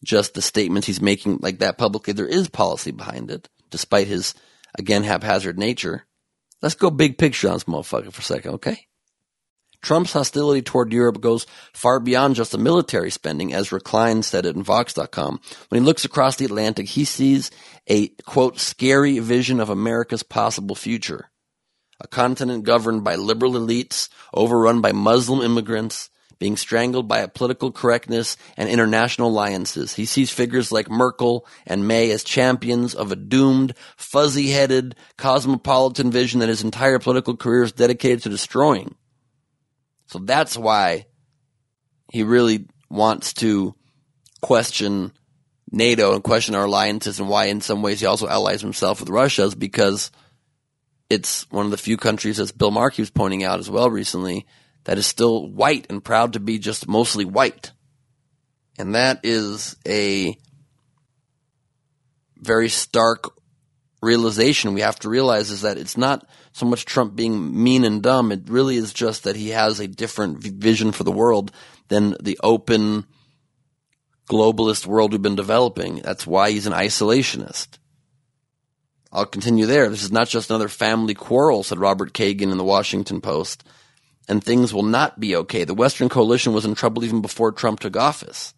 Speaker 4: just the statements he's making like that publicly. There is policy behind it, despite his, again, haphazard nature. Let's go big picture on this motherfucker for a second, okay? Trump's hostility toward Europe goes far beyond just the military spending, as Ezra Klein said it in Vox.com. When he looks across the Atlantic, he sees a, quote, scary vision of America's possible future a continent governed by liberal elites, overrun by Muslim immigrants, being strangled by a political correctness and international alliances. He sees figures like Merkel and May as champions of a doomed, fuzzy-headed, cosmopolitan vision that his entire political career is dedicated to destroying. So that's why he really wants to question NATO and question our alliances and why in some ways he also allies himself with Russia is because – it's one of the few countries, as Bill Markey was pointing out as well recently, that is still white and proud to be just mostly white. And that is a very stark realization we have to realize is that it's not so much Trump being mean and dumb. It really is just that he has a different vision for the world than the open globalist world we've been developing. That's why he's an isolationist. I'll continue there. This is not just another family quarrel, said Robert Kagan in the Washington Post. And things will not be okay. The Western coalition was in trouble even before Trump took office.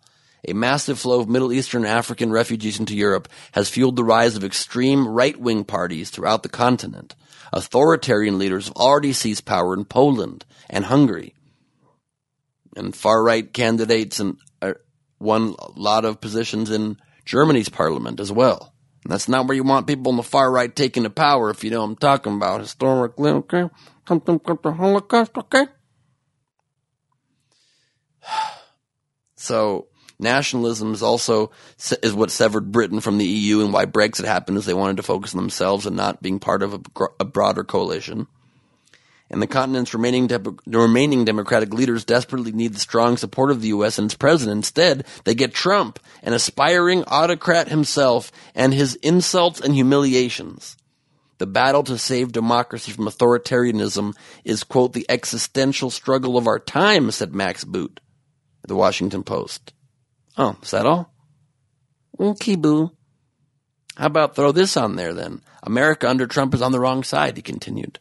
Speaker 4: A massive flow of Middle Eastern and African refugees into Europe has fueled the rise of extreme right-wing parties throughout the continent. Authoritarian leaders have already seized power in Poland and Hungary. And far-right candidates and uh, won a lot of positions in Germany's parliament as well. That's not where you want people on the far right taking the power, if you know what I'm talking about. Historically, okay? Something about the Holocaust, okay? So, nationalism is also is what severed Britain from the EU and why Brexit happened is they wanted to focus on themselves and not being part of a, a broader coalition and the continent's remaining, de- remaining Democratic leaders desperately need the strong support of the U.S. and its president. Instead, they get Trump, an aspiring autocrat himself, and his insults and humiliations. The battle to save democracy from authoritarianism is, quote, the existential struggle of our time, said Max Boot, the Washington Post. Oh, is that all? Okay, boo. How about throw this on there then? America under Trump is on the wrong side, he continued.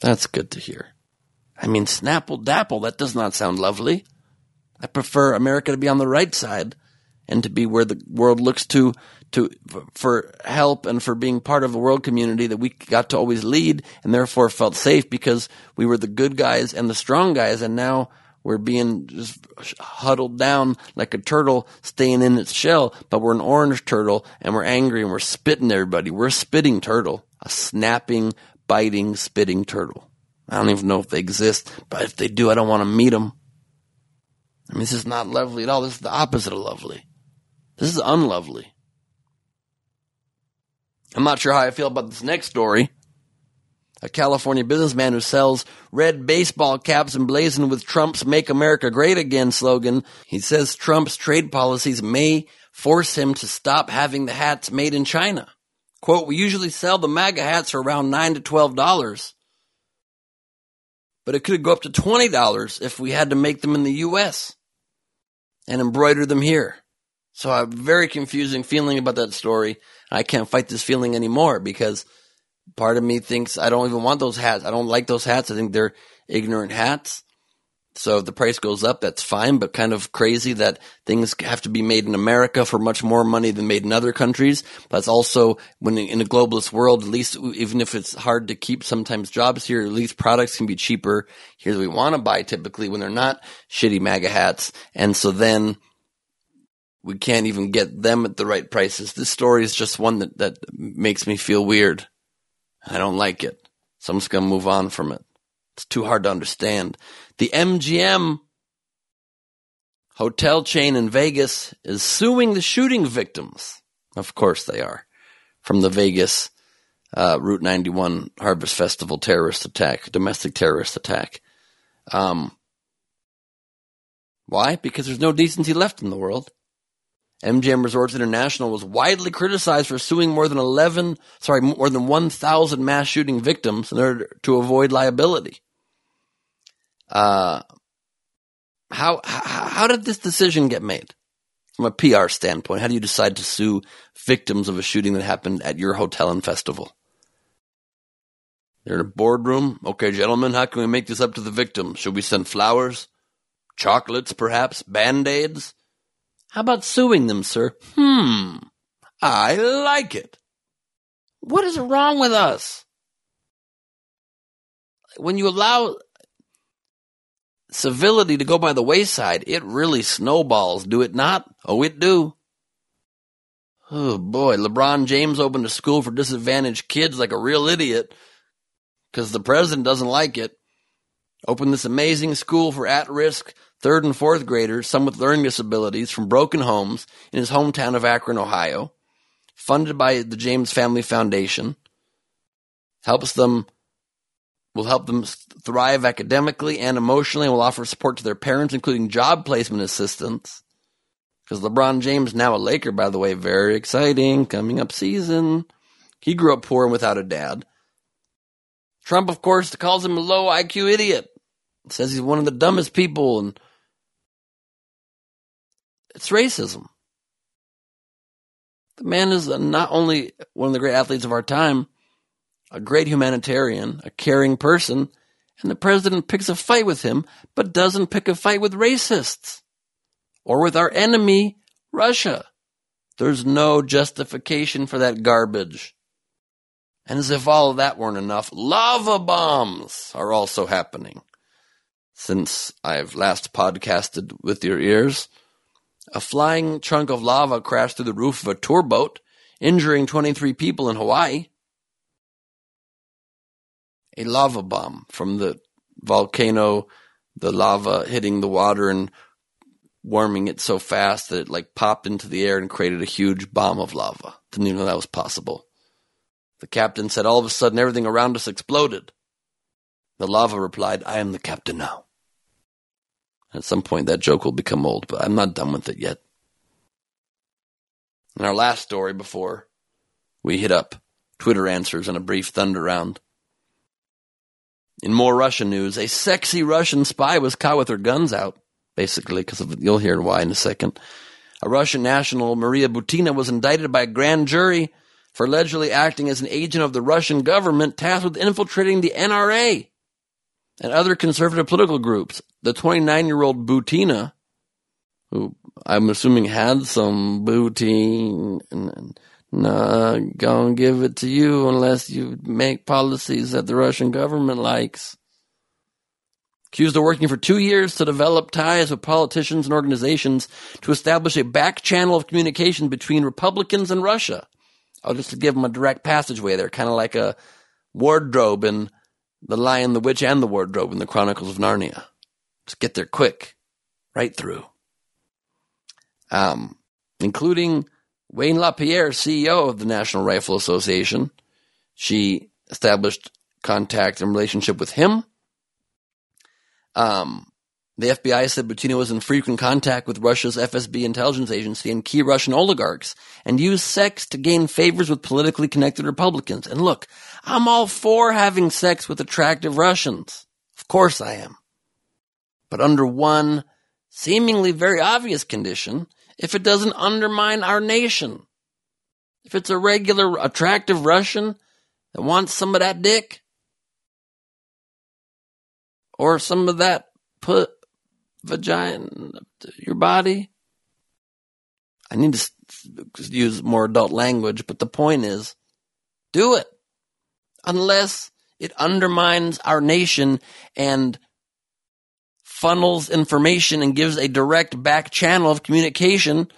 Speaker 4: That's good to hear. I mean, snapple dapple, that does not sound lovely. I prefer America to be on the right side and to be where the world looks to, to, for help and for being part of a world community that we got to always lead and therefore felt safe because we were the good guys and the strong guys and now we're being just huddled down like a turtle staying in its shell, but we're an orange turtle and we're angry and we're spitting everybody. We're a spitting turtle, a snapping, biting, spitting turtle. I don't even know if they exist, but if they do, I don't want to meet them. I mean, this is not lovely at all. This is the opposite of lovely. This is unlovely. I'm not sure how I feel about this next story. A California businessman who sells red baseball caps emblazoned with Trump's Make America Great Again slogan. He says Trump's trade policies may force him to stop having the hats made in China. Quote, we usually sell the MAGA hats for around 9 to $12. but it could go up to $20 if we had to make them in the US and embroider them here. So I have a very confusing feeling about that story. I can't fight this feeling anymore because part of me thinks I don't even want those hats. I don't like those hats. I think they're ignorant hats. So if the price goes up, that's fine, but kind of crazy that things have to be made in America for much more money than made in other countries. That's also when in a globalist world, at least even if it's hard to keep sometimes jobs here, at least products can be cheaper here that we want to buy typically when they're not shitty MAGA hats. And so then we can't even get them at the right prices. This story is just one that, that makes me feel weird. I don't like it. So I'm just going to move on from it. It's too hard to understand. The MGM hotel chain in Vegas is suing the shooting victims. Of course they are. From the Vegas uh, Route 91 Harvest Festival terrorist attack, domestic terrorist attack. Um, why? Because there's no decency left in the world. MGM Resorts International was widely criticized for suing more than 11, sorry, more than 1,000 mass shooting victims in order to avoid liability. Uh, how, how, did this decision get made from a PR standpoint? How do you decide to sue victims of a shooting that happened at your hotel and festival? They're in a boardroom. Okay, gentlemen, how can we make this up to the victim? Should we send flowers? Chocolates, perhaps? Band-aids? How about suing them, sir? Hmm. I like it. What is wrong with us? When you allow civility to go by the wayside, it really snowballs, do it not? Oh, it do. Oh boy, LeBron James opened a school for disadvantaged kids like a real idiot because the president doesn't like it. Opened this amazing school for at risk third and fourth graders, some with learning disabilities from broken homes in his hometown of Akron, Ohio, funded by the James Family Foundation. Helps them will help them thrive academically and emotionally and will offer support to their parents, including job placement assistance. Because LeBron James, now a Laker, by the way, very exciting, coming up season. He grew up poor and without a dad. Trump, of course, calls him a low IQ idiot. Says he's one of the dumbest people, and it's racism. The man is not only one of the great athletes of our time, a great humanitarian, a caring person, and the president picks a fight with him, but doesn't pick a fight with racists or with our enemy, Russia. There's no justification for that garbage. And as if all of that weren't enough, lava bombs are also happening. Since I've last podcasted with your ears, a flying chunk of lava crashed through the roof of a tour boat, injuring 23 people in Hawaii a lava bomb from the volcano, the lava hitting the water and warming it so fast that it like popped into the air and created a huge bomb of lava. Didn't even know that was possible. The captain said all of a sudden everything around us exploded. The lava replied, I am the captain now. At some point that joke will become old, but I'm not done with it yet. In our last story before we hit up Twitter answers and a brief thunder round, in more Russian news, a sexy Russian spy was caught with her guns out, basically, because you'll hear why in a second. A Russian national, Maria Butina, was indicted by a grand jury for allegedly acting as an agent of the Russian government tasked with infiltrating the NRA and other conservative political groups. The 29 year old Butina, who I'm assuming had some booty and, Nah, gonna give it to you unless you make policies that the Russian government likes. Accused of working for two years to develop ties with politicians and organizations to establish a back channel of communication between Republicans and Russia. I'll just give them a direct passageway there, kind of like a wardrobe in The Lion, the Witch, and the Wardrobe in the Chronicles of Narnia. Just get there quick, right through. Um, including Wayne LaPierre, CEO of the National Rifle Association, she established contact and relationship with him. Um, the FBI said Butina was in frequent contact with Russia's FSB intelligence agency and key Russian oligarchs and used sex to gain favors with politically connected Republicans. And look, I'm all for having sex with attractive Russians. Of course I am. But under one seemingly very obvious condition if it doesn't undermine our nation. If it's a regular, attractive Russian that wants some of that dick, or some of that put vagina, in your body. I need to use more adult language, but the point is, do it. Unless it undermines our nation and funnels information and gives a direct back channel of communication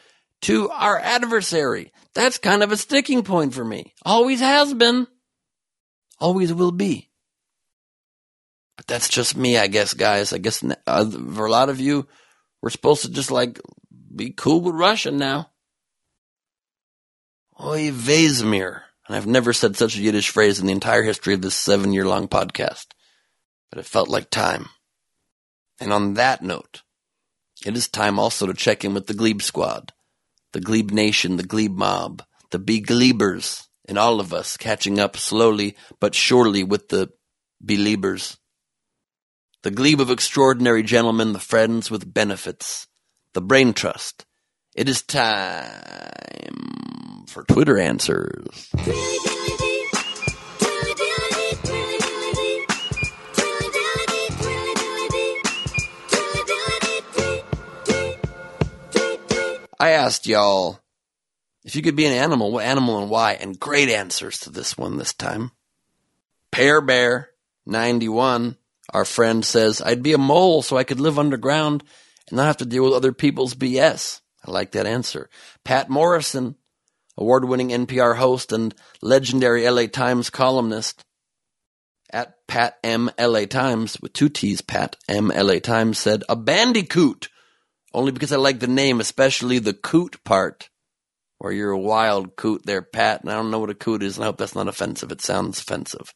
Speaker 4: to our adversary. That's kind of a sticking point for me. Always has been. Always will be. But that's just me, I guess, guys. I guess uh, for a lot of you, we're supposed to just like be cool with Russia now. Oy Vezmir. And I've never said such a Yiddish phrase in the entire history of this seven year long podcast. But it felt like time. And on that note, it is time also to check in with the Gleib Squad, the Gleib Nation, the Gleib Mob, the Beglebers, and all of us catching up slowly but surely with the Beliebers. The glebe of extraordinary gentlemen, the friends with benefits, the brain trust. It is time for Twitter answers. I asked y'all if you could be an animal, what animal and why? And great answers to this one this time. Pear Bear, 91, our friend says, I'd be a mole so I could live underground and not have to deal with other people's BS. I like that answer. Patt Morrison, award winning NPR host and legendary LA Times columnist, at Patt M. LA Times, with two T's, Patt M. LA Times said, a bandicoot only because I like the name, especially the coot part, where you're a wild coot there, Pat, and I don't know what a coot is, and I hope that's not offensive. It sounds offensive.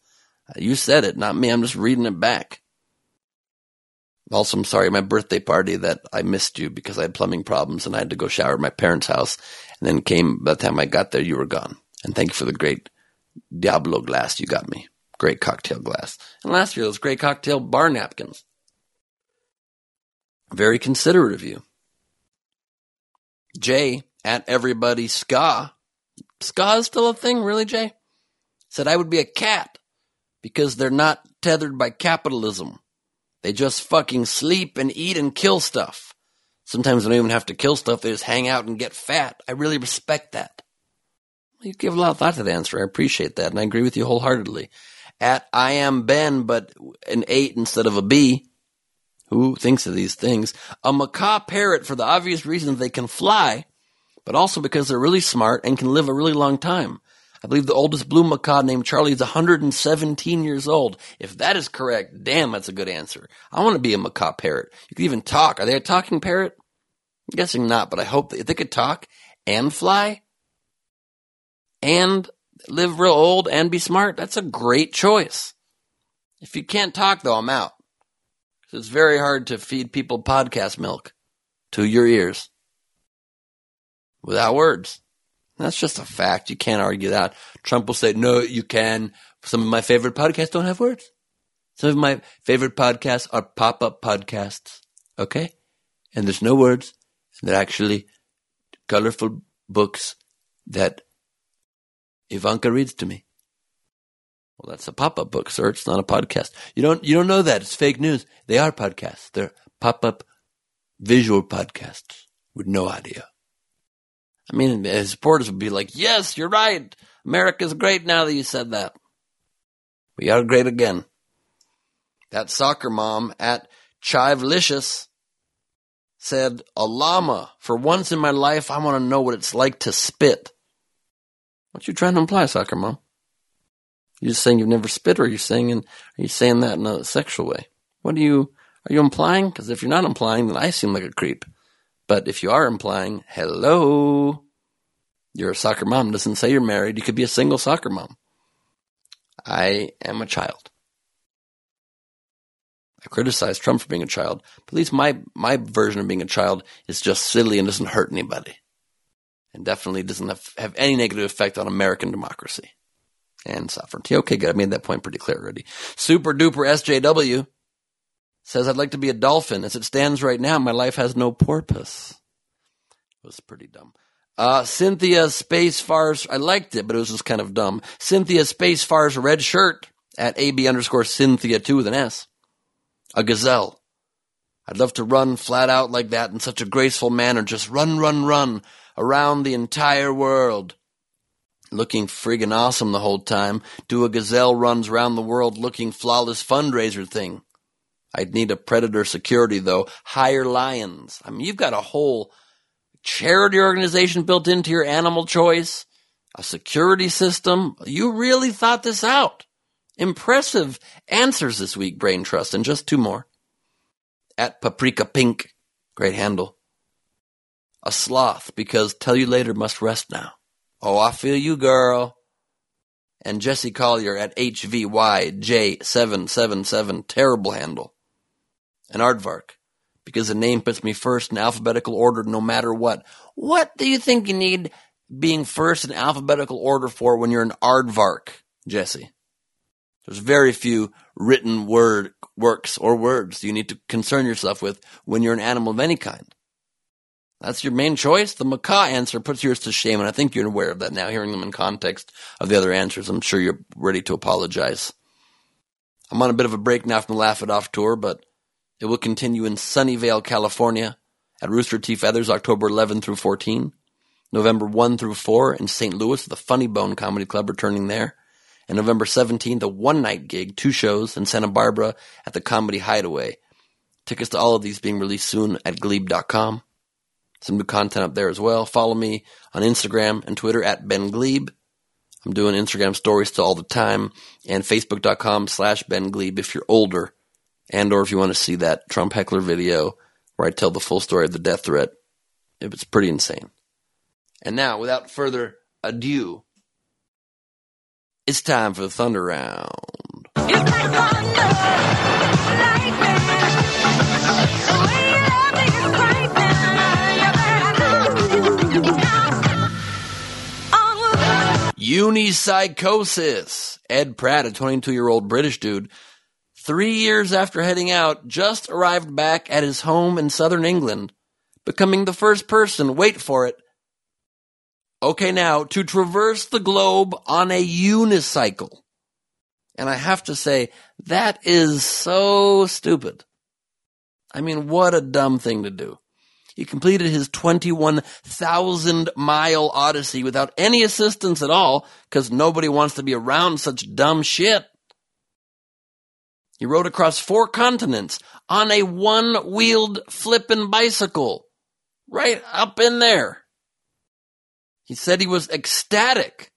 Speaker 4: Uh, you said it, not me. I'm just reading it back. Also, I'm sorry, my birthday party that I missed you because I had plumbing problems and I had to go shower at my parents' house. And then came, by the time I got there, you were gone. And thank you for the great Diablo glass you got me. Great cocktail glass. And last year, those great cocktail bar napkins. Very considerate of you. Jay at everybody ska. Ska is still a thing, really, Jay? Said I would be a cat because they're not tethered by capitalism. They just fucking sleep and eat and kill stuff. Sometimes they don't even have to kill stuff, they just hang out and get fat. I really respect that. You give a lot of thought to the answer. I appreciate that, and I agree with you wholeheartedly. At I am Ben, but an eight instead of a B. Who thinks of these things? A macaw parrot for the obvious reason they can fly, but also because they're really smart and can live a really long time. I believe the oldest blue macaw named Charlie is 117 years old. If that is correct, damn, that's a good answer. I want to be a macaw parrot. You could even talk. Are they a talking parrot? I'm guessing not, but I hope that if they could talk and fly and live real old and be smart, that's a great choice. If you can't talk, though, I'm out. It's very hard to feed people podcast milk to your ears without words. That's just a fact. You can't argue that. Trump will say, no, you can. Some of my favorite podcasts don't have words. Some of my favorite podcasts are pop up podcasts. Okay? And there's no words. And they're actually colorful books that Ivanka reads to me. Well, that's a pop-up book, sir. It's not a podcast. You don't you don't know that. It's fake news. They are podcasts. They're pop-up visual podcasts with no audio. I mean, his supporters would be like, "Yes, you're right. America's great now that you said that. We are great again." That soccer mom at Chivelicious said, "A llama. For once in my life, I want to know what it's like to spit." What you trying to imply, soccer mom? You just saying you've never spit, or are you saying in, are you saying that in a sexual way? What are you are you implying? Because if you're not implying, then I seem like a creep. But if you are implying, hello, you're a soccer mom. Doesn't say you're married. You could be a single soccer mom. I am a child. I criticize Trump for being a child, but at least my my version of being a child is just silly and doesn't hurt anybody, and definitely doesn't have, have any negative effect on American democracy and sovereignty. Okay, good. I made that point pretty clear already. Super duper SJW says, I'd like to be a dolphin. As it stands right now, my life has no purpose. It was pretty dumb. Uh, Cynthia Space Fars, I liked it, but it was just kind of dumb. Cynthia Space Fars red shirt at AB underscore Cynthia 2 with an S. A gazelle. I'd love to run flat out like that in such a graceful manner. Just run, run, run around the entire world. Looking friggin' awesome the whole time. Do a gazelle runs round the world looking flawless fundraiser thing. I'd need a predator security though. Hire lions. I mean, you've got a whole charity organization built into your animal choice, a security system. You really thought this out. Impressive answers this week, Brain Trust, and just two more. At Paprika Pink, great handle. A sloth, because tell you later must rest now. Oh, I feel you, girl. And Jesse Collier at HVYJ777, terrible handle. And Aardvark, because the name puts me first in alphabetical order no matter what. What do you think you need being first in alphabetical order for when you're an aardvark, Jesse? There's very few written word works or words you need to concern yourself with when you're an animal of any kind. That's your main choice. The macaw answer puts yours to shame, and I think you're aware of that now, hearing them in context of the other answers. I'm sure you're ready to apologize. I'm on a bit of a break now from the Laugh It Off tour, but it will continue in Sunnyvale, California at Rooster T. Feathers, October 11 through 14. November 1 through 4 in St. Louis, at the Funny Bone Comedy Club returning there. And November 17th, a one night gig, two shows in Santa Barbara at the Comedy Hideaway. Tickets to all of these being released soon at glebe.com some new content up there as well. Follow me on Instagram and Twitter at Ben Gleib. I'm doing Instagram stories still all the time and facebook.com slash Ben Gleib if you're older and or if you want to see that Trump heckler video where I tell the full story of the death threat. It was pretty insane. And now, without further ado, it's time for the Thunder Round. Unipsychosis. Ed Pratt, a 22 year old British dude, three years after heading out, just arrived back at his home in southern England, becoming the first person, wait for it, okay now, to traverse the globe on a unicycle. And I have to say, that is so stupid. I mean, what a dumb thing to do. He completed his 21,000 mile odyssey without any assistance at all because nobody wants to be around such dumb shit. He rode across four continents on a one wheeled flippin' bicycle. Right up in there. He said he was ecstatic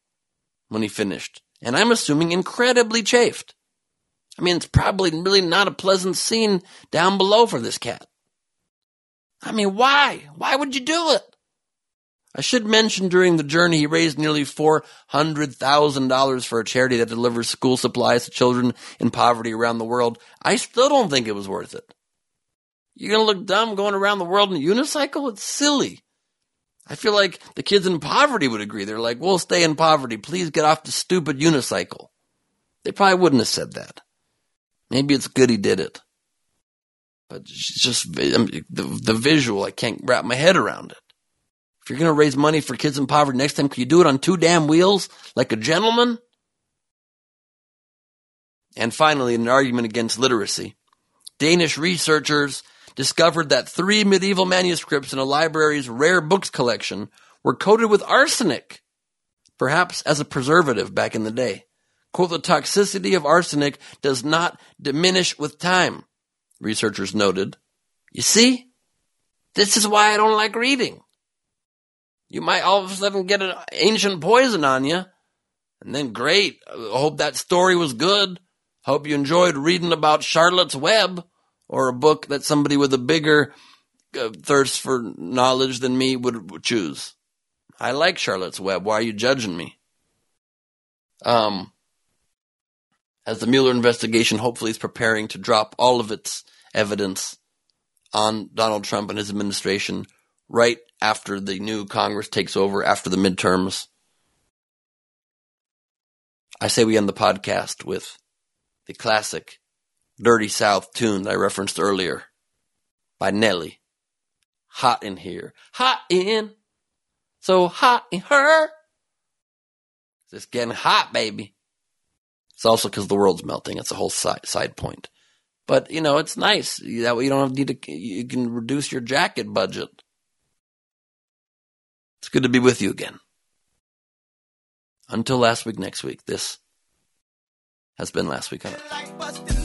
Speaker 4: when he finished, and I'm assuming incredibly chafed. I mean, it's probably really not a pleasant scene down below for this cat. I mean, why? Why would you do it? I should mention during the journey he raised nearly $400,000 for a charity that delivers school supplies to children in poverty around the world. I still don't think it was worth it. You're going to look dumb going around the world in a unicycle? It's silly. I feel like the kids in poverty would agree. They're like, we'll stay in poverty. Please get off the stupid unicycle. They probably wouldn't have said that. Maybe it's good he did it. But just the, the visual, I can't wrap my head around it. If you're going to raise money for kids in poverty next time, can you do it on two damn wheels like a gentleman? And finally, an argument against literacy. Danish researchers discovered that three medieval manuscripts in a library's rare books collection were coated with arsenic, perhaps as a preservative back in the day. Quote, the toxicity of arsenic does not diminish with time researchers noted. You see? This is why I don't like reading. You might all of a sudden get an ancient poison on you. And then great. Hope that story was good. Hope you enjoyed reading about Charlotte's Web or a book that somebody with a bigger uh, thirst for knowledge than me would choose. I like Charlotte's Web. Why are you judging me? Um, as the Mueller investigation hopefully is preparing to drop all of its evidence on Donald Trump and his administration right after the new Congress takes over after the midterms. I say we end the podcast with the classic
Speaker 5: Dirty South tune that I referenced earlier by Nelly. Hot in here. Hot in. So hot in her. It's getting hot, baby. It's also because the world's melting. It's a whole side, side point. But, you know, it's nice. That way you don't need to, you can reduce your jacket budget. It's good to be with you again. Until last week, next week, this has been last week on Earth.